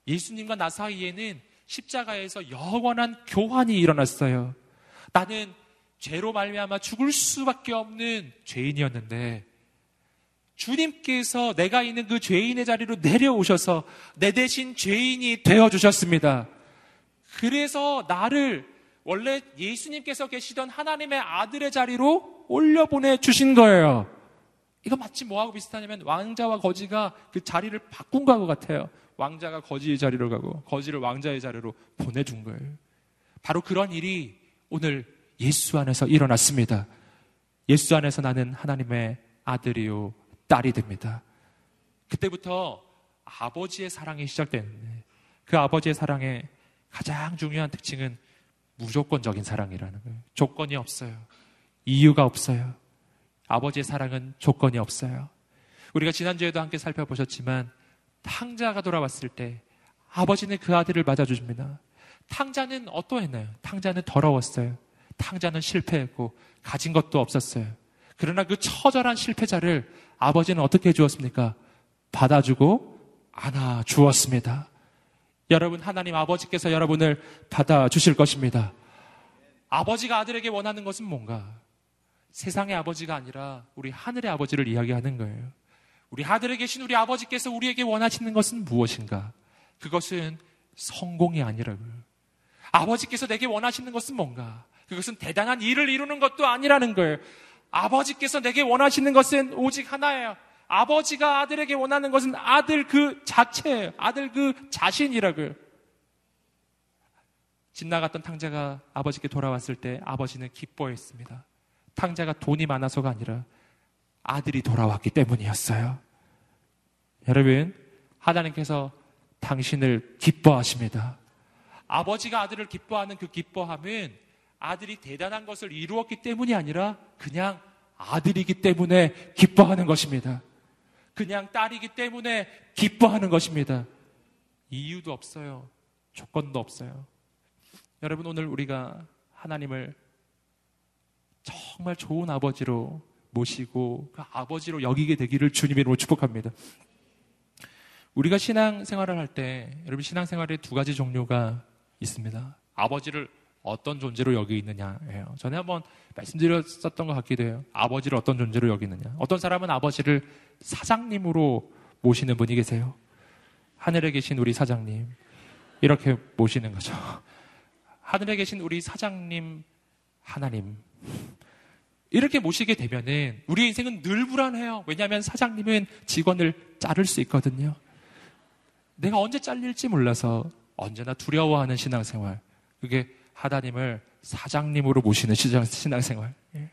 [SPEAKER 2] 예수님과 나 사이에는 십자가에서 영원한 교환이 일어났어요. 나는 죄로 말미암아 죽을 수밖에 없는 죄인이었는데 주님께서 내가 있는 그 죄인의 자리로 내려오셔서 내 대신 죄인이 되어 주셨습니다. 그래서 나를 원래 예수님께서 계시던 하나님의 아들의 자리로 올려보내 주신 거예요. 이거 마치 뭐하고 비슷하냐면 왕자와 거지가 그 자리를 바꾼 거하고 같아요. 왕자가 거지의 자리로 가고 거지를 왕자의 자리로 보내준 거예요. 바로 그런 일이 오늘 예수 안에서 일어났습니다. 예수 안에서 나는 하나님의 아들이요 딸이 됩니다. 그때부터 아버지의 사랑이 시작되는데 그 아버지의 사랑의 가장 중요한 특징은 무조건적인 사랑이라는 거예요. 조건이 없어요. 이유가 없어요. 아버지의 사랑은 조건이 없어요. 우리가 지난주에도 함께 살펴보셨지만 탕자가 돌아왔을 때 아버지는 그 아들을 맞아주십니다. 탕자는 어떠했나요? 탕자는 더러웠어요. 탕자는 실패했고 가진 것도 없었어요. 그러나 그 처절한 실패자를 아버지는 어떻게 해주었습니까? 받아주고 안아 주었습니다. 여러분, 하나님 아버지께서 여러분을 받아주실 것입니다. 아버지가 아들에게 원하는 것은 뭔가? 세상의 아버지가 아니라 우리 하늘의 아버지를 이야기하는 거예요. 우리 하늘에 계신 우리 아버지께서 우리에게 원하시는 것은 무엇인가? 그것은 성공이 아니라고요. 아버지께서 내게 원하시는 것은 뭔가? 그것은 대단한 일을 이루는 것도 아니라는 거예요. 아버지께서 내게 원하시는 것은 오직 하나예요. 아버지가 아들에게 원하는 것은 아들 그 자체예요. 아들 그 자신이라고요. 집 나갔던 탕자가 아버지께 돌아왔을 때 아버지는 기뻐했습니다. 탕자가 돈이 많아서가 아니라 아들이 돌아왔기 때문이었어요. 여러분, 하나님께서 당신을 기뻐하십니다. 아버지가 아들을 기뻐하는 그 기뻐함은 아들이 대단한 것을 이루었기 때문이 아니라 그냥 아들이기 때문에 기뻐하는 것입니다. 그냥 딸이기 때문에 기뻐하는 것입니다. 이유도 없어요. 조건도 없어요. 여러분, 오늘 우리가 하나님을 정말 좋은 아버지로 모시고 그 아버지로 여기게 되기를 주님으로 축복합니다. 우리가 신앙 생활을 할 때 여러분 신앙 생활에 두 가지 종류가 있습니다. 아버지를 어떤 존재로 여기 있느냐예요. 전에 한번 말씀드렸었던 것 같기도 해요. 아버지를 어떤 존재로 여기느냐. 어떤 사람은 아버지를 사장님으로 모시는 분이 계세요. 하늘에 계신 우리 사장님. 이렇게 모시는 거죠. 하늘에 계신 우리 사장님, 하나님. 이렇게 모시게 되면은 우리 인생은 늘 불안해요. 왜냐하면 사장님은 직원을 자를 수 있거든요. 내가 언제 잘릴지 몰라서 언제나 두려워하는 신앙생활. 그게 하나님을 사장님으로 모시는 신앙생활. 예.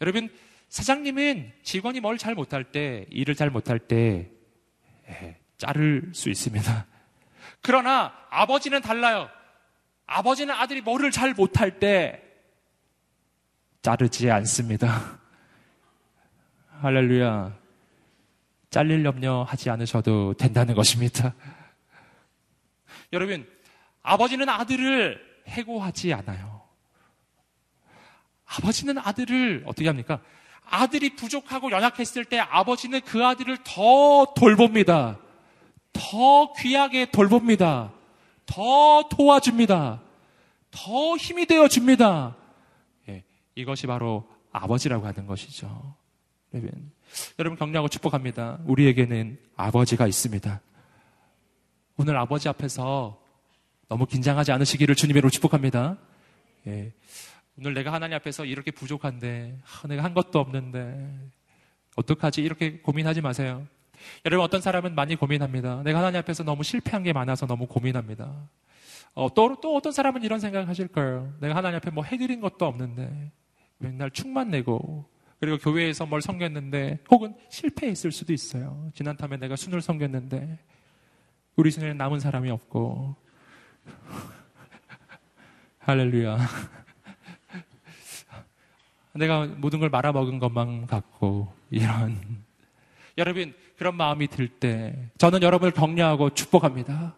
[SPEAKER 2] 여러분, 사장님은 직원이 뭘 잘 못할 때, 일을 잘 못할 때, 예, 자를 수 있습니다. 그러나 아버지는 달라요. 아버지는 아들이 뭐를 잘 못할 때, 자르지 않습니다. 할렐루야. 잘릴 염려 하지 않으셔도 된다는 것입니다. 여러분, 아버지는 아들을 해고하지 않아요. 아버지는 아들을 어떻게 합니까? 아들이 부족하고 연약했을 때 아버지는 그 아들을 더 돌봅니다. 더 귀하게 돌봅니다. 더 도와줍니다. 더 힘이 되어 줍니다. 예, 이것이 바로 아버지라고 하는 것이죠. 여러분, 여러분 격려하고 축복합니다. 우리에게는 아버지가 있습니다. 오늘 아버지 앞에서 너무 긴장하지 않으시기를 주님으로 축복합니다. 예. 오늘 내가 하나님 앞에서 이렇게 부족한데, 아, 내가 한 것도 없는데, 어떡하지? 이렇게 고민하지 마세요. 여러분, 어떤 사람은 많이 고민합니다. 내가 하나님 앞에서 너무 실패한 게 많아서 너무 고민합니다. 어, 또, 또 어떤 사람은 이런 생각 하실 거예요. 내가 하나님 앞에 뭐 해드린 것도 없는데, 맨날 축만 내고, 그리고 교회에서 뭘 섬겼는데, 혹은 실패했을 수도 있어요. 지난 탐에 내가 순을 섬겼는데, 우리 순에 남은 사람이 없고, 할렐루야. 내가 모든 걸 말아먹은 것만 같고, 이런. 여러분, 그런 마음이 들 때, 저는 여러분을 격려하고 축복합니다.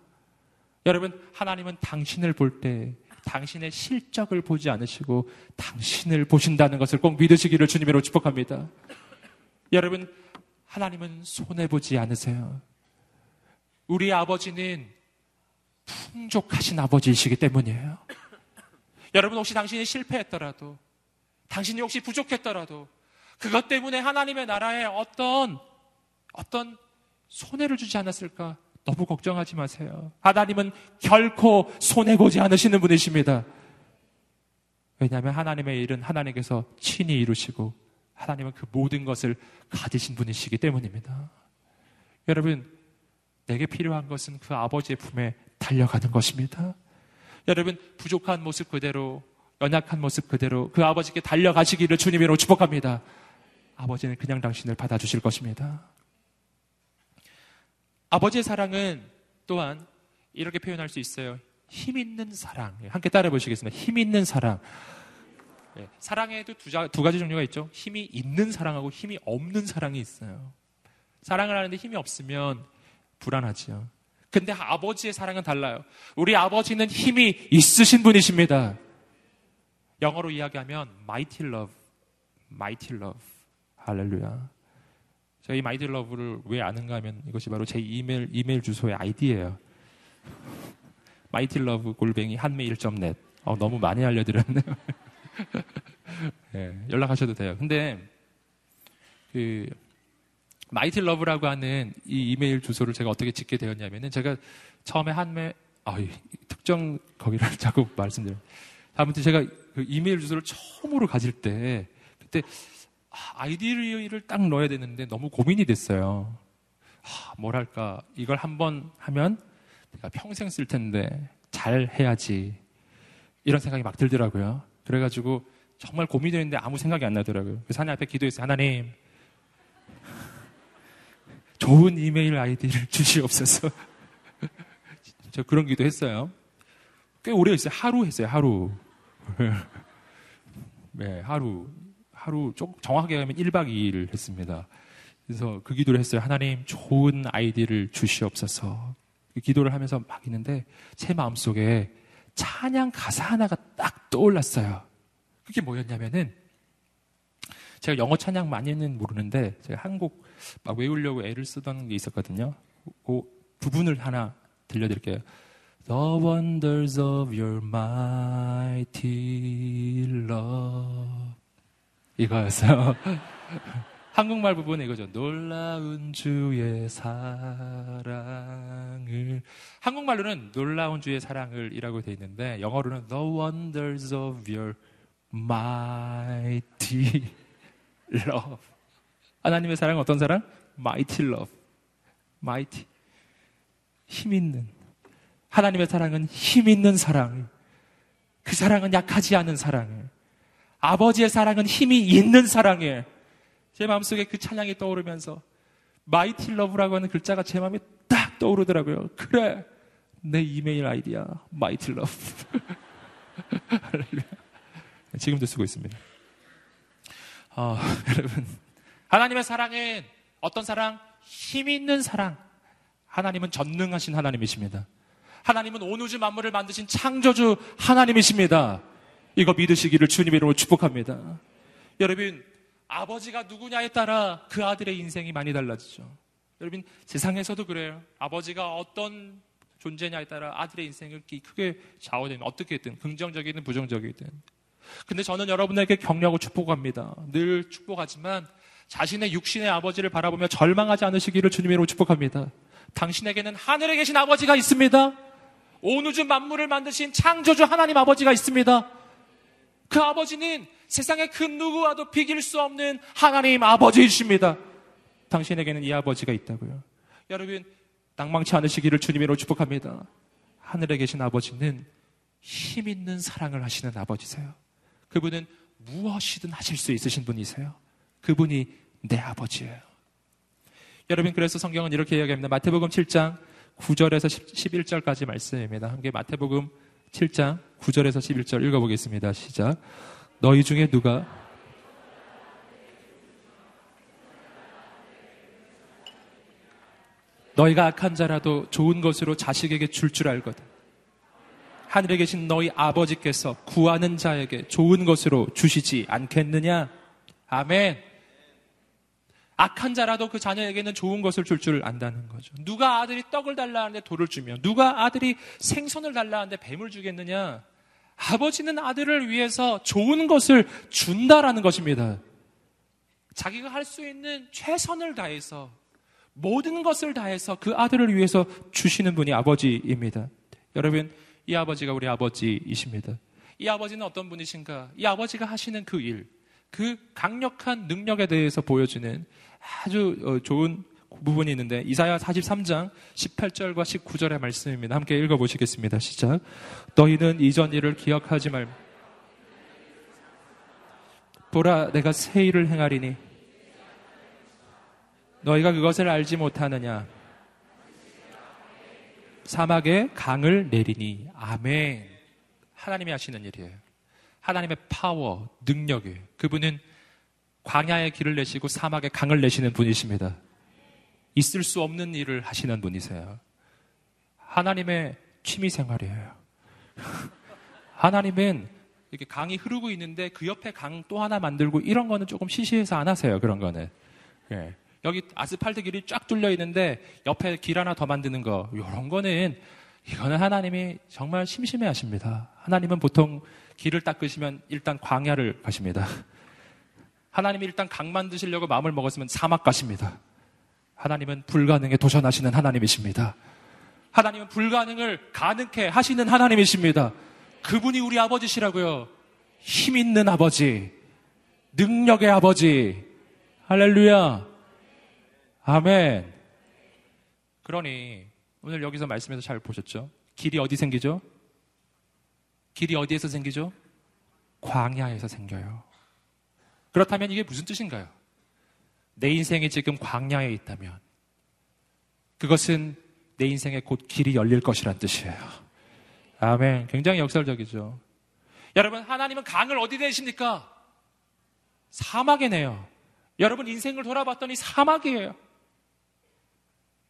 [SPEAKER 2] 여러분, 하나님은 당신을 볼 때, 당신의 실적을 보지 않으시고, 당신을 보신다는 것을 꼭 믿으시기를 주님으로 축복합니다. 여러분, 하나님은 손해보지 않으세요. 우리 아버지는 풍족하신 아버지이시기 때문이에요. 여러분 혹시 당신이 실패했더라도, 당신이 혹시 부족했더라도, 그것 때문에 하나님의 나라에 어떤, 어떤 손해를 주지 않았을까? 너무 걱정하지 마세요. 하나님은 결코 손해보지 않으시는 분이십니다. 왜냐하면 하나님의 일은 하나님께서 친히 이루시고, 하나님은 그 모든 것을 가지신 분이시기 때문입니다. 여러분, 내게 필요한 것은 그 아버지의 품에 달려가는 것입니다. 여러분, 부족한 모습 그대로, 연약한 모습 그대로 그 아버지께 달려가시기를 주님으로 축복합니다. 아버지는 그냥 당신을 받아주실 것입니다. 아버지의 사랑은 또한 이렇게 표현할 수 있어요. 힘 있는 사랑. 함께 따라 보시겠습니다. 힘 있는 사랑. 네, 사랑에도 두, 두 가지 종류가 있죠. 힘이 있는 사랑하고 힘이 없는 사랑이 있어요. 사랑을 하는데 힘이 없으면 불안하지요. 근데 아버지의 사랑은 달라요. 우리 아버지는 힘이 있으신 분이십니다. 영어로 이야기하면 mighty love, mighty love. 할렐루야. 제가 이 mighty love를 왜 아는가 하면 이것이 바로 제 이메일, 이메일 주소의 아이디예요. mighty love 골뱅이 hanmail.net. 어, 너무 많이 알려드렸네요. 네, 연락하셔도 돼요. 근데 그 mighty love라고 하는 이 이메일 주소를 제가 어떻게 짓게 되었냐면은 제가 처음에 한메 아, 특정 거기를 자꾸 말씀드려요. 아무튼 제가 그 이메일 주소를 처음으로 가질 때 그때 아이디를 딱 넣어야 되는데 너무 고민이 됐어요. 아, 뭐랄까 이걸 한번 하면 내가 평생 쓸 텐데 잘 해야지 이런 생각이 막 들더라고요. 그래가지고 정말 고민했는데 아무 생각이 안 나더라고요. 그래서 하나님 앞에 기도했어요. 하나님 좋은 이메일 아이디를 주시옵소서. 저 그런 기도 했어요. 꽤 오래 했어요. 하루 했어요. 하루. 네, 하루. 하루 좀 정확하게 하면 1박 2일을 했습니다. 그래서 그 기도를 했어요. 하나님 좋은 아이디를 주시옵소서. 그 기도를 하면서 막 있는데 제 마음속에 찬양 가사 하나가 딱 떠올랐어요. 그게 뭐였냐면은 제가 영어 찬양 많이는 모르는데 제가 한국 막 외우려고 애를 쓰던 게 있었거든요. 그 부분을 하나 들려드릴게요. The wonders of your mighty love. 이거였어요. 한국말 부분은 이거죠. 놀라운 주의 사랑을. 한국말로는 놀라운 주의 사랑을 이라고 되어 있는데, 영어로는 The wonders of your mighty love. 하나님의 사랑은 어떤 사랑? mighty love. mighty. 힘 있는. 하나님의 사랑은 힘 있는 사랑. 그 사랑은 약하지 않은 사랑. 아버지의 사랑은 힘이 있는 사랑이에요. 제 마음속에 그 찬양이 떠오르면서 mighty love라고 하는 글자가 제 마음에 딱 떠오르더라고요. 그래. 내 이메일 아이디야. Mighty love. 지금도 쓰고 있습니다. 어, 여러분. 하나님의 사랑은 어떤 사랑? 힘 있는 사랑. 하나님은 전능하신 하나님이십니다. 하나님은 온 우주 만물을 만드신 창조주 하나님이십니다. 이거 믿으시기를 주님의 이름으로 축복합니다. 여러분, 아버지가 누구냐에 따라 그 아들의 인생이 많이 달라지죠. 여러분, 세상에서도 그래요. 아버지가 어떤 존재냐에 따라 아들의 인생을 크게 좌우되면 어떻게든 긍정적이든 부정적이든. 근데 저는 여러분에게 격려하고 축복합니다. 늘 축복하지만 자신의 육신의 아버지를 바라보며 절망하지 않으시기를 주님으로 축복합니다. 당신에게는 하늘에 계신 아버지가 있습니다. 온 우주 만물을 만드신 창조주 하나님 아버지가 있습니다. 그 아버지는 세상의 그 누구와도 비길 수 없는 하나님 아버지이십니다. 당신에게는 이 아버지가 있다고요. 여러분, 낭망치 않으시기를 주님으로 축복합니다. 하늘에 계신 아버지는 힘 있는 사랑을 하시는 아버지세요. 그분은 무엇이든 하실 수 있으신 분이세요. 그분이 내 아버지예요. 여러분, 그래서 성경은 이렇게 이야기합니다. 마태복음 7장 9절에서 11절까지 말씀입니다. 함께 마태복음 7장 9절에서 11절 읽어보겠습니다. 시작. 너희 중에 누가 너희가 악한 자라도 좋은 것으로 자식에게 줄줄 줄 알거든. 하늘에 계신 너희 아버지께서 구하는 자에게 좋은 것으로 주시지 않겠느냐? 아멘. 악한 자라도 그 자녀에게는 좋은 것을 줄 줄 안다는 거죠. 누가 아들이 떡을 달라 하는데 돌을 주며 누가 아들이 생선을 달라 하는데 뱀을 주겠느냐? 아버지는 아들을 위해서 좋은 것을 준다라는 것입니다. 자기가 할 수 있는 최선을 다해서 모든 것을 다해서 그 아들을 위해서 주시는 분이 아버지입니다. 여러분, 이 아버지가 우리 아버지이십니다. 이 아버지는 어떤 분이신가? 이 아버지가 하시는 그 일, 그 강력한 능력에 대해서 보여주는 아주 어, 좋은 부분이 있는데 이사야 43장 18절과 19절의 말씀입니다. 함께 읽어 보시겠습니다. 시작. 너희는 이전 일을 기억하지 말. 보라, 내가 새 일을 행하리니 너희가 그것을 알지 못하느냐? 사막에 강을 내리니 아멘. 하나님이 하시는 일이에요. 하나님의 파워, 능력이 그분은 광야의 길을 내시고 사막에 강을 내시는 분이십니다. 있을 수 없는 일을 하시는 분이세요. 하나님의 취미 생활이에요. 하나님은 이렇게 강이 흐르고 있는데 그 옆에 강 또 하나 만들고 이런 거는 조금 시시해서 안 하세요. 그런 거는. 예. 여기 아스팔트 길이 쫙 뚫려 있는데 옆에 길 하나 더 만드는 거 이런 거는 이거는 하나님이 정말 심심해 하십니다. 하나님은 보통 길을 닦으시면 일단 광야를 가십니다. 하나님이 일단 강 만드시려고 마음을 먹었으면 사막 가십니다. 하나님은 불가능에 도전하시는 하나님이십니다. 하나님은 불가능을 가능케 하시는 하나님이십니다. 그분이 우리 아버지시라고요. 힘 있는 아버지, 능력의 아버지. 할렐루야. 아멘. 그러니 오늘 여기서 말씀에서 잘 보셨죠? 길이 어디 생기죠? 길이 어디에서 생기죠? 광야에서 생겨요. 그렇다면 이게 무슨 뜻인가요? 내 인생이 지금 광야에 있다면 그것은 내 인생에 곧 길이 열릴 것이란 뜻이에요. 아멘. 굉장히 역설적이죠. 여러분, 하나님은 강을 어디 내십니까? 사막에 내요. 여러분, 인생을 돌아봤더니 사막이에요.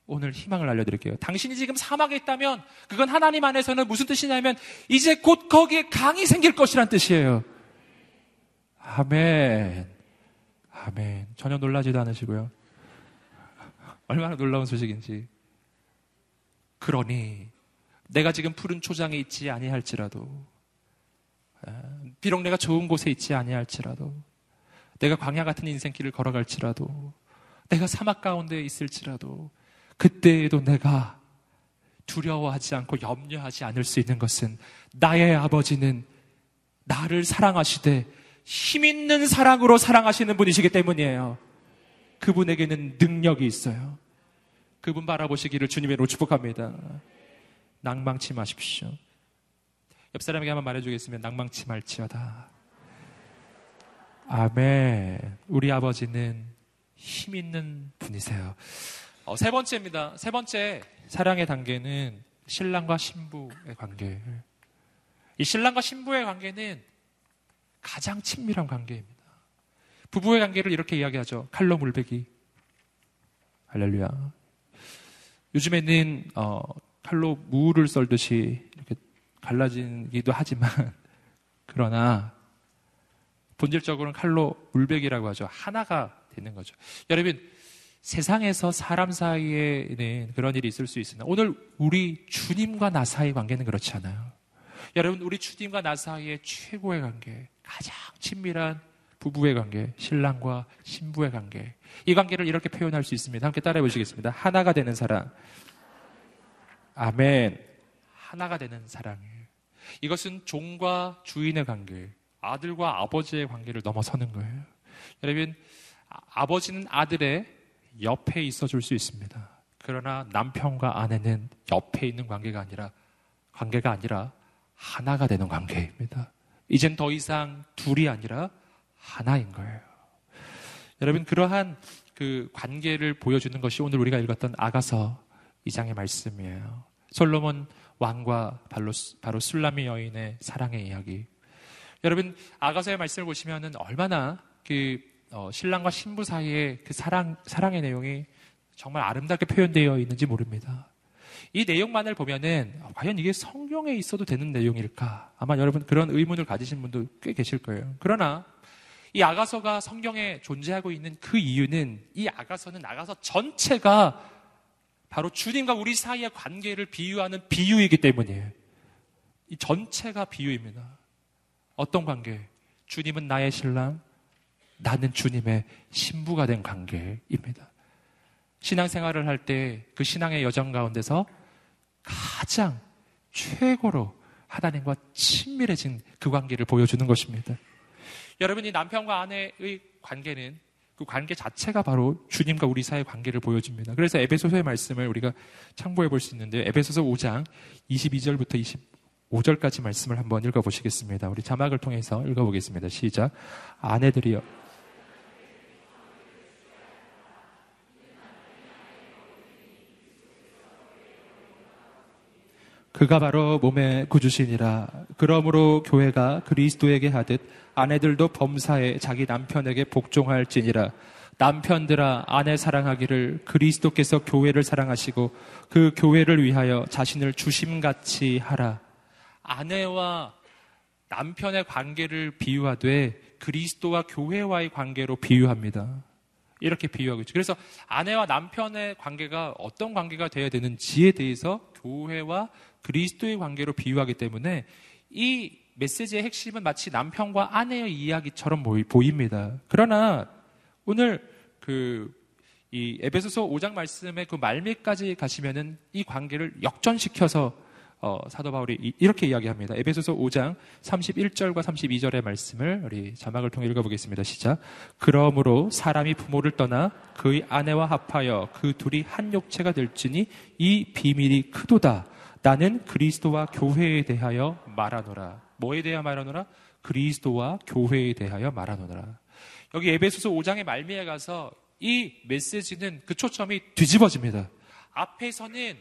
[SPEAKER 2] 오늘 희망을 알려드릴게요. 당신이 지금 사막에 있다면 그건 하나님 안에서는 무슨 뜻이냐면 이제 곧 거기에 강이 생길 것이란 뜻이에요. 아멘. 아멘. 전혀 놀라지도 않으시고요. 얼마나 놀라운 소식인지. 그러니 내가 지금 푸른 초장에 있지 아니할지라도 아, 비록 내가 좋은 곳에 있지 아니할지라도 내가 광야 같은 인생길을 걸어갈지라도 내가 사막 가운데 있을지라도 그때에도 내가 두려워하지 않고 염려하지 않을 수 있는 것은 나의 아버지는 나를 사랑하시되 힘 있는 사랑으로 사랑하시는 분이시기 때문이에요. 그분에게는 능력이 있어요. 그분 바라보시기를 주님의로 축복합니다. 낭망치 마십시오. 옆 사람에게 한번 말해주겠으면 낭망치 말지어다. 아멘. 우리 아버지는 힘 있는 분이세요. 어, 세 번째입니다. 세 번째 사랑의 단계는 신랑과 신부의 관계. 이 신랑과 신부의 관계는 가장 친밀한 관계입니다. 부부의 관계를 이렇게 이야기하죠. 칼로 물베기. 할렐루야. 요즘에는 어, 칼로 무를 썰듯이 이렇게 갈라지기도 하지만 그러나 본질적으로는 칼로 물베기라고 하죠. 하나가 되는 거죠. 여러분 세상에서 사람 사이에는 그런 일이 있을 수 있으나 오늘 우리 주님과 나 사이 관계는 그렇지 않아요. 여러분 우리 주님과 나 사이의 최고의 관계, 가장 친밀한 부부의 관계, 신랑과 신부의 관계. 이 관계를 이렇게 표현할 수 있습니다. 함께 따라해 보시겠습니다. 하나가 되는 사랑. 아멘. 하나가 되는 사랑이에요. 이것은 종과 주인의 관계, 아들과 아버지의 관계를 넘어서는 거예요. 여러분, 아버지는 아들의 옆에 있어 줄 수 있습니다. 그러나 남편과 아내는 옆에 있는 관계가 아니라, 관계가 아니라 하나가 되는 관계입니다. 이젠 더 이상 둘이 아니라 하나인 거예요. 여러분, 그러한 그 관계를 보여주는 것이 오늘 우리가 읽었던 아가서 2장의 말씀이에요. 솔로몬 왕과 바로, 바로 술라미 여인의 사랑의 이야기. 여러분, 아가서의 말씀을 보시면은 얼마나 그 어, 신랑과 신부 사이의 그 사랑, 사랑의 내용이 정말 아름답게 표현되어 있는지 모릅니다. 이 내용만을 보면은 과연 이게 성경에 있어도 되는 내용일까? 아마 여러분 그런 의문을 가지신 분도 꽤 계실 거예요. 그러나 이 아가서가 성경에 존재하고 있는 그 이유는 이 아가서는 아가서 전체가 바로 주님과 우리 사이의 관계를 비유하는 비유이기 때문이에요. 이 전체가 비유입니다. 어떤 관계? 주님은 나의 신랑, 나는 주님의 신부가 된 관계입니다. 신앙생활을 할 때 그 신앙의 여정 가운데서 가장 최고로 하나님과 친밀해진 그 관계를 보여주는 것입니다. 여러분 이 남편과 아내의 관계는 그 관계 자체가 바로 주님과 우리 사이의 관계를 보여줍니다. 그래서 에베소서의 말씀을 우리가 참고해 볼 수 있는데 에베소서 5장 22절부터 25절까지 말씀을 한번 읽어 보시겠습니다. 우리 자막을 통해서 읽어 보겠습니다. 시작. 아내들이여 그가 바로 몸의 구주시니라. 그러므로 교회가 그리스도에게 하듯 아내들도 범사에 자기 남편에게 복종할지니라. 남편들아 아내 사랑하기를 그리스도께서 교회를 사랑하시고 그 교회를 위하여 자신을 주심같이 하라. 아내와 남편의 관계를 비유하되 그리스도와 교회와의 관계로 비유합니다. 이렇게 비유하고 있죠. 그래서 아내와 남편의 관계가 어떤 관계가 되어야 되는지에 대해서 교회와 그리스도의 관계로 비유하기 때문에 이 메시지의 핵심은 마치 남편과 아내의 이야기처럼 보입니다. 그러나 오늘 그 이 에베소서 5장 말씀의 그 말미까지 가시면은 이 관계를 역전시켜서 어, 사도 바울이 이렇게 이야기합니다. 에베소서 5장 31절과 32절의 말씀을 우리 자막을 통해 읽어보겠습니다. 시작. 그러므로 사람이 부모를 떠나 그의 아내와 합하여 그 둘이 한 육체가 될지니 이 비밀이 크도다. 나는 그리스도와 교회에 대하여 말하노라. 뭐에 대하여 말하노라? 그리스도와 교회에 대하여 말하노라. 여기 에베소서 5장의 말미에 가서 이 메시지는 그 초점이 뒤집어집니다. 앞에서는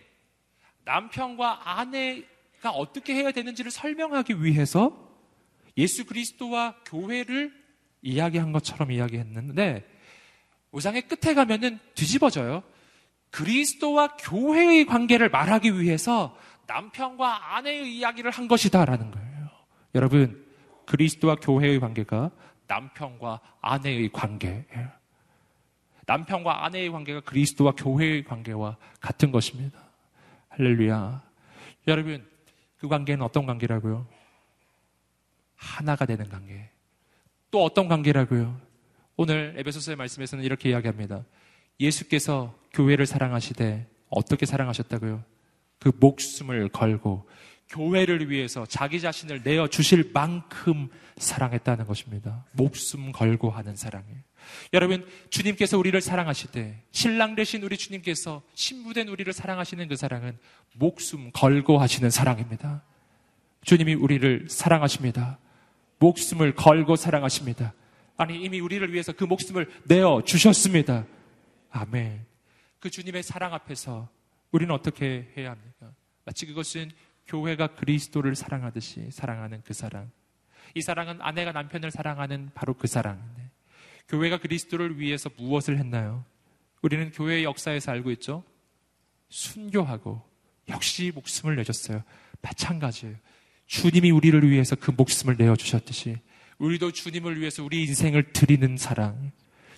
[SPEAKER 2] 남편과 아내가 어떻게 해야 되는지를 설명하기 위해서 예수 그리스도와 교회를 이야기한 것처럼 이야기했는데 5장의 끝에 가면은 뒤집어져요. 그리스도와 교회의 관계를 말하기 위해서 남편과 아내의 이야기를 한 것이다라는 거예요. 여러분, 그리스도와 교회의 관계가 남편과 아내의 관계예요. 남편과 아내의 관계가 그리스도와 교회의 관계와 같은 것입니다. 할렐루야. 여러분, 그 관계는 어떤 관계라고요? 하나가 되는 관계. 또 어떤 관계라고요? 오늘 에베소서의 말씀에서는 이렇게 이야기합니다. 예수께서 교회를 사랑하시되 어떻게 사랑하셨다고요? 그 목숨을 걸고 교회를 위해서 자기 자신을 내어 주실 만큼 사랑했다는 것입니다. 목숨 걸고 하는 사랑이에요. 여러분, 주님께서 우리를 사랑하실 때, 신랑 되신 우리 주님께서 신부된 우리를 사랑하시는 그 사랑은 목숨 걸고 하시는 사랑입니다. 주님이 우리를 사랑하십니다. 목숨을 걸고 사랑하십니다. 아니, 이미 우리를 위해서 그 목숨을 내어 주셨습니다. 아멘. 그 주님의 사랑 앞에서 우리는 어떻게 해야 합니까? 마치 그것은 교회가 그리스도를 사랑하듯이 사랑하는 그 사랑. 이 사랑은 아내가 남편을 사랑하는 바로 그 사랑인데, 교회가 그리스도를 위해서 무엇을 했나요? 우리는 교회의 역사에서 알고 있죠? 순교하고 역시 목숨을 내줬어요. 마찬가지예요. 주님이 우리를 위해서 그 목숨을 내어주셨듯이 우리도 주님을 위해서 우리 인생을 드리는 사랑,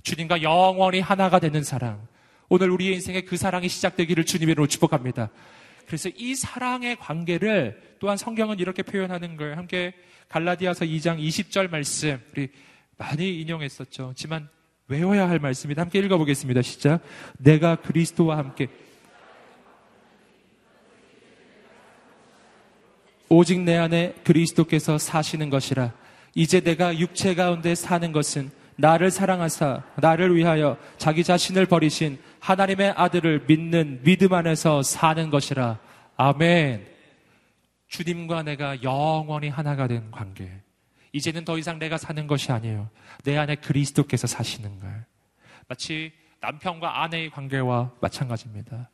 [SPEAKER 2] 주님과 영원히 하나가 되는 사랑, 오늘 우리의 인생에 그 사랑이 시작되기를 주님으로 축복합니다. 그래서 이 사랑의 관계를 또한 성경은 이렇게 표현하는 걸 함께 갈라디아서 2장 20절 말씀 우리 많이 인용했었죠. 지만 외워야 할 말씀이다. 함께 읽어보겠습니다. 시작. 내가 그리스도와 함께 오직 내 안에 그리스도께서 사시는 것이라. 이제 내가 육체 가운데 사는 것은 나를 사랑하사 나를 위하여 자기 자신을 버리신 하나님의 아들을 믿는 믿음 안에서 사는 것이라. 아멘. 주님과 내가 영원히 하나가 된 관계. 이제는 더 이상 내가 사는 것이 아니에요. 내 안에 그리스도께서 사시는 걸. 마치 남편과 아내의 관계와 마찬가지입니다.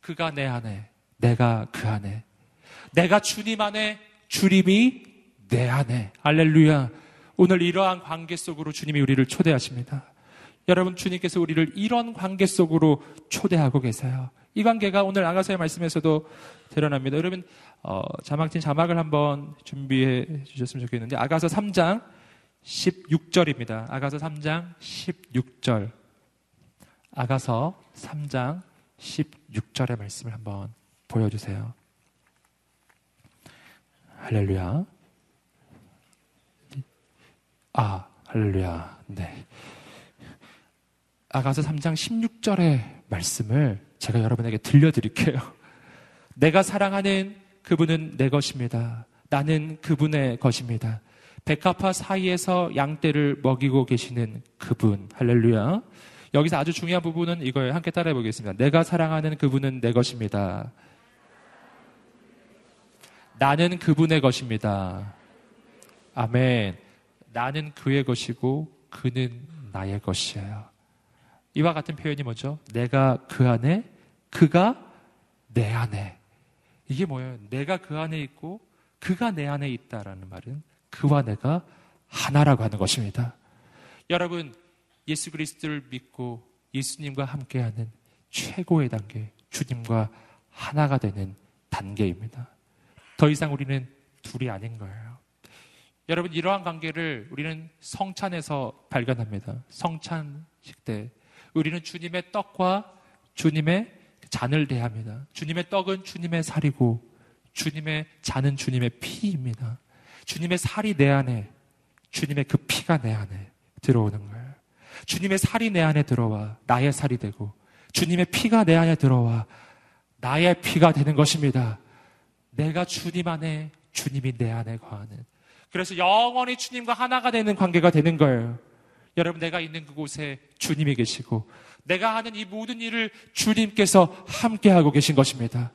[SPEAKER 2] 그가 내 안에, 내가 그 안에. 내가 주님 안에, 주님이 내 안에. 알렐루야. 오늘 이러한 관계 속으로 주님이 우리를 초대하십니다. 여러분, 주님께서 우리를 이런 관계 속으로 초대하고 계세요. 이 관계가 오늘 아가서의 말씀에서도 드러납니다. 여러분, 어, 자막진 자막을 한번 준비해 주셨으면 좋겠는데, 아가서 3장 16절입니다. 아가서 3장 16절. 아가서 3장 16절의 말씀을 한번 보여주세요. 할렐루야. 아, 할렐루야. 네. 아가서 3장 16절의 말씀을 제가 여러분에게 들려드릴게요. 내가 사랑하는 그분은 내 것입니다. 나는 그분의 것입니다. 백합화 사이에서 양떼를 먹이고 계시는 그분. 할렐루야. 여기서 아주 중요한 부분은 이거예요. 함께 따라해 보겠습니다. 내가 사랑하는 그분은 내 것입니다. 나는 그분의 것입니다. 아멘. 나는 그의 것이고 그는 나의 것이에요. 이와 같은 표현이 뭐죠? 내가 그 안에, 그가 내 안에. 이게 뭐예요? 내가 그 안에 있고 그가 내 안에 있다라는 말은 그와 내가 하나라고 하는 것입니다. 여러분, 예수 그리스도를 믿고 예수님과 함께하는 최고의 단계, 주님과 하나가 되는 단계입니다. 더 이상 우리는 둘이 아닌 거예요. 여러분, 이러한 관계를 우리는 성찬에서 발견합니다. 성찬식 때. 우리는 주님의 떡과 주님의 잔을 대합니다. 주님의 떡은 주님의 살이고, 주님의 잔은 주님의 피입니다. 주님의 살이 내 안에, 주님의 그 피가 내 안에 들어오는 거예요. 주님의 살이 내 안에 들어와 나의 살이 되고, 주님의 피가 내 안에 들어와 나의 피가 되는 것입니다. 내가 주님 안에, 주님이 내 안에 거하는. 그래서 영원히 주님과 하나가 되는 관계가 되는 거예요. 여러분, 내가 있는 그곳에 주님이 계시고, 내가 하는 이 모든 일을 주님께서 함께하고 계신 것입니다.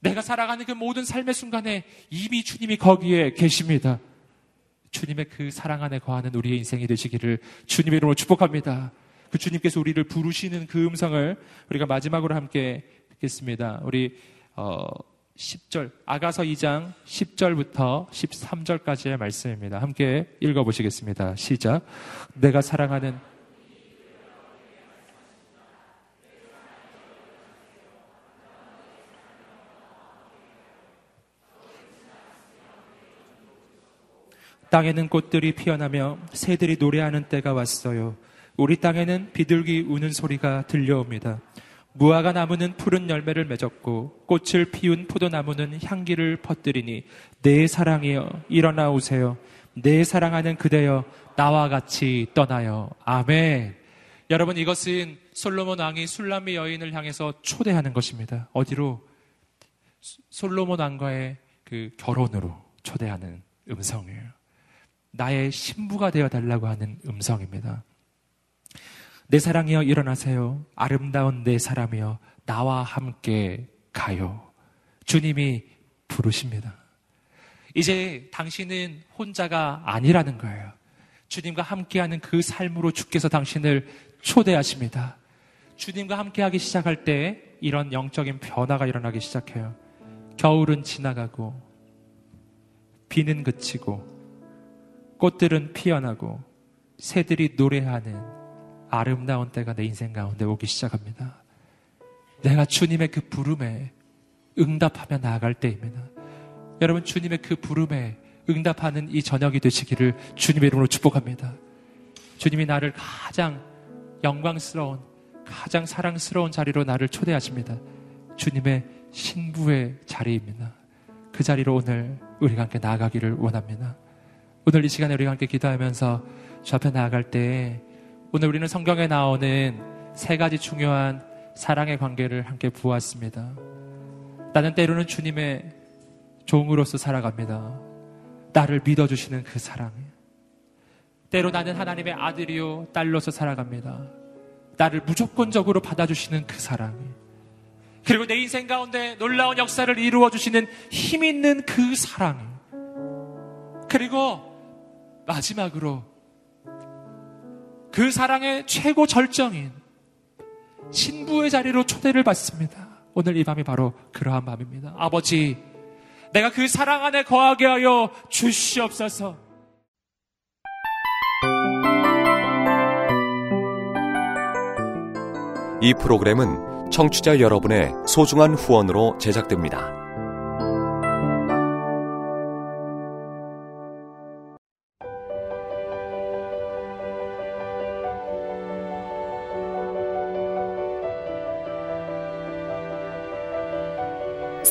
[SPEAKER 2] 내가 살아가는 그 모든 삶의 순간에 이미 주님이 거기에 계십니다. 주님의 그 사랑 안에 거하는 우리의 인생이 되시기를 주님의 이름으로 축복합니다. 그 주님께서 우리를 부르시는 그 음성을 우리가 마지막으로 함께 듣겠습니다. 우리 어 10절 아가서 2장 10절부터 13절까지의 말씀입니다. 함께 읽어 보시겠습니다. 시작. 내가 사랑하는 땅에는 꽃들이 피어나며 새들이 노래하는 때가 왔어요. 우리 땅에는 비둘기 우는 소리가 들려옵니다. 무화과 나무는 푸른 열매를 맺었고 꽃을 피운 포도나무는 향기를 퍼뜨리니 내 사랑이여 일어나 오세요. 내 사랑하는 그대여 나와 같이 떠나요. 아멘. 여러분 이것은 솔로몬 왕이 술람미 여인을 향해서 초대하는 것입니다. 어디로? 솔로몬 왕과의 그 결혼으로 초대하는 음성이에요. 나의 신부가 되어 달라고 하는 음성입니다. 내 사랑이여 일어나세요. 아름다운 내 사람이여 나와 함께 가요. 주님이 부르십니다. 이제 당신은 혼자가 아니라는 거예요. 주님과 함께하는 그 삶으로 주께서 당신을 초대하십니다. 주님과 함께하기 시작할 때 이런 영적인 변화가 일어나기 시작해요. 겨울은 지나가고 비는 그치고 꽃들은 피어나고 새들이 노래하는 아름다운 때가 내 인생 가운데 오기 시작합니다. 내가 주님의 그 부름에 응답하며 나아갈 때입니다. 여러분, 주님의 그 부름에 응답하는 이 저녁이 되시기를 주님의 이름으로 축복합니다. 주님이 나를 가장 영광스러운, 가장 사랑스러운 자리로 나를 초대하십니다. 주님의 신부의 자리입니다. 그 자리로 오늘 우리가 함께 나아가기를 원합니다. 오늘 이 시간에 우리가 함께 기도하면서 주 앞에 나아갈 때 오늘 우리는 성경에 나오는 세 가지 중요한 사랑의 관계를 함께 보았습니다. 나는 때로는 주님의 종으로서 살아갑니다. 나를 믿어주시는 그 사랑. 때로 나는 하나님의 아들이요, 딸로서 살아갑니다. 나를 무조건적으로 받아주시는 그 사랑. 그리고 내 인생 가운데 놀라운 역사를 이루어주시는 힘 있는 그 사랑. 그리고 마지막으로 그 사랑의 최고 절정인 신부의 자리로 초대를 받습니다. 오늘 이 밤이 바로 그러한 밤입니다. 아버지, 내가 그 사랑 안에 거하게 하여 주시옵소서.
[SPEAKER 3] 이 프로그램은 청취자 여러분의 소중한 후원으로 제작됩니다.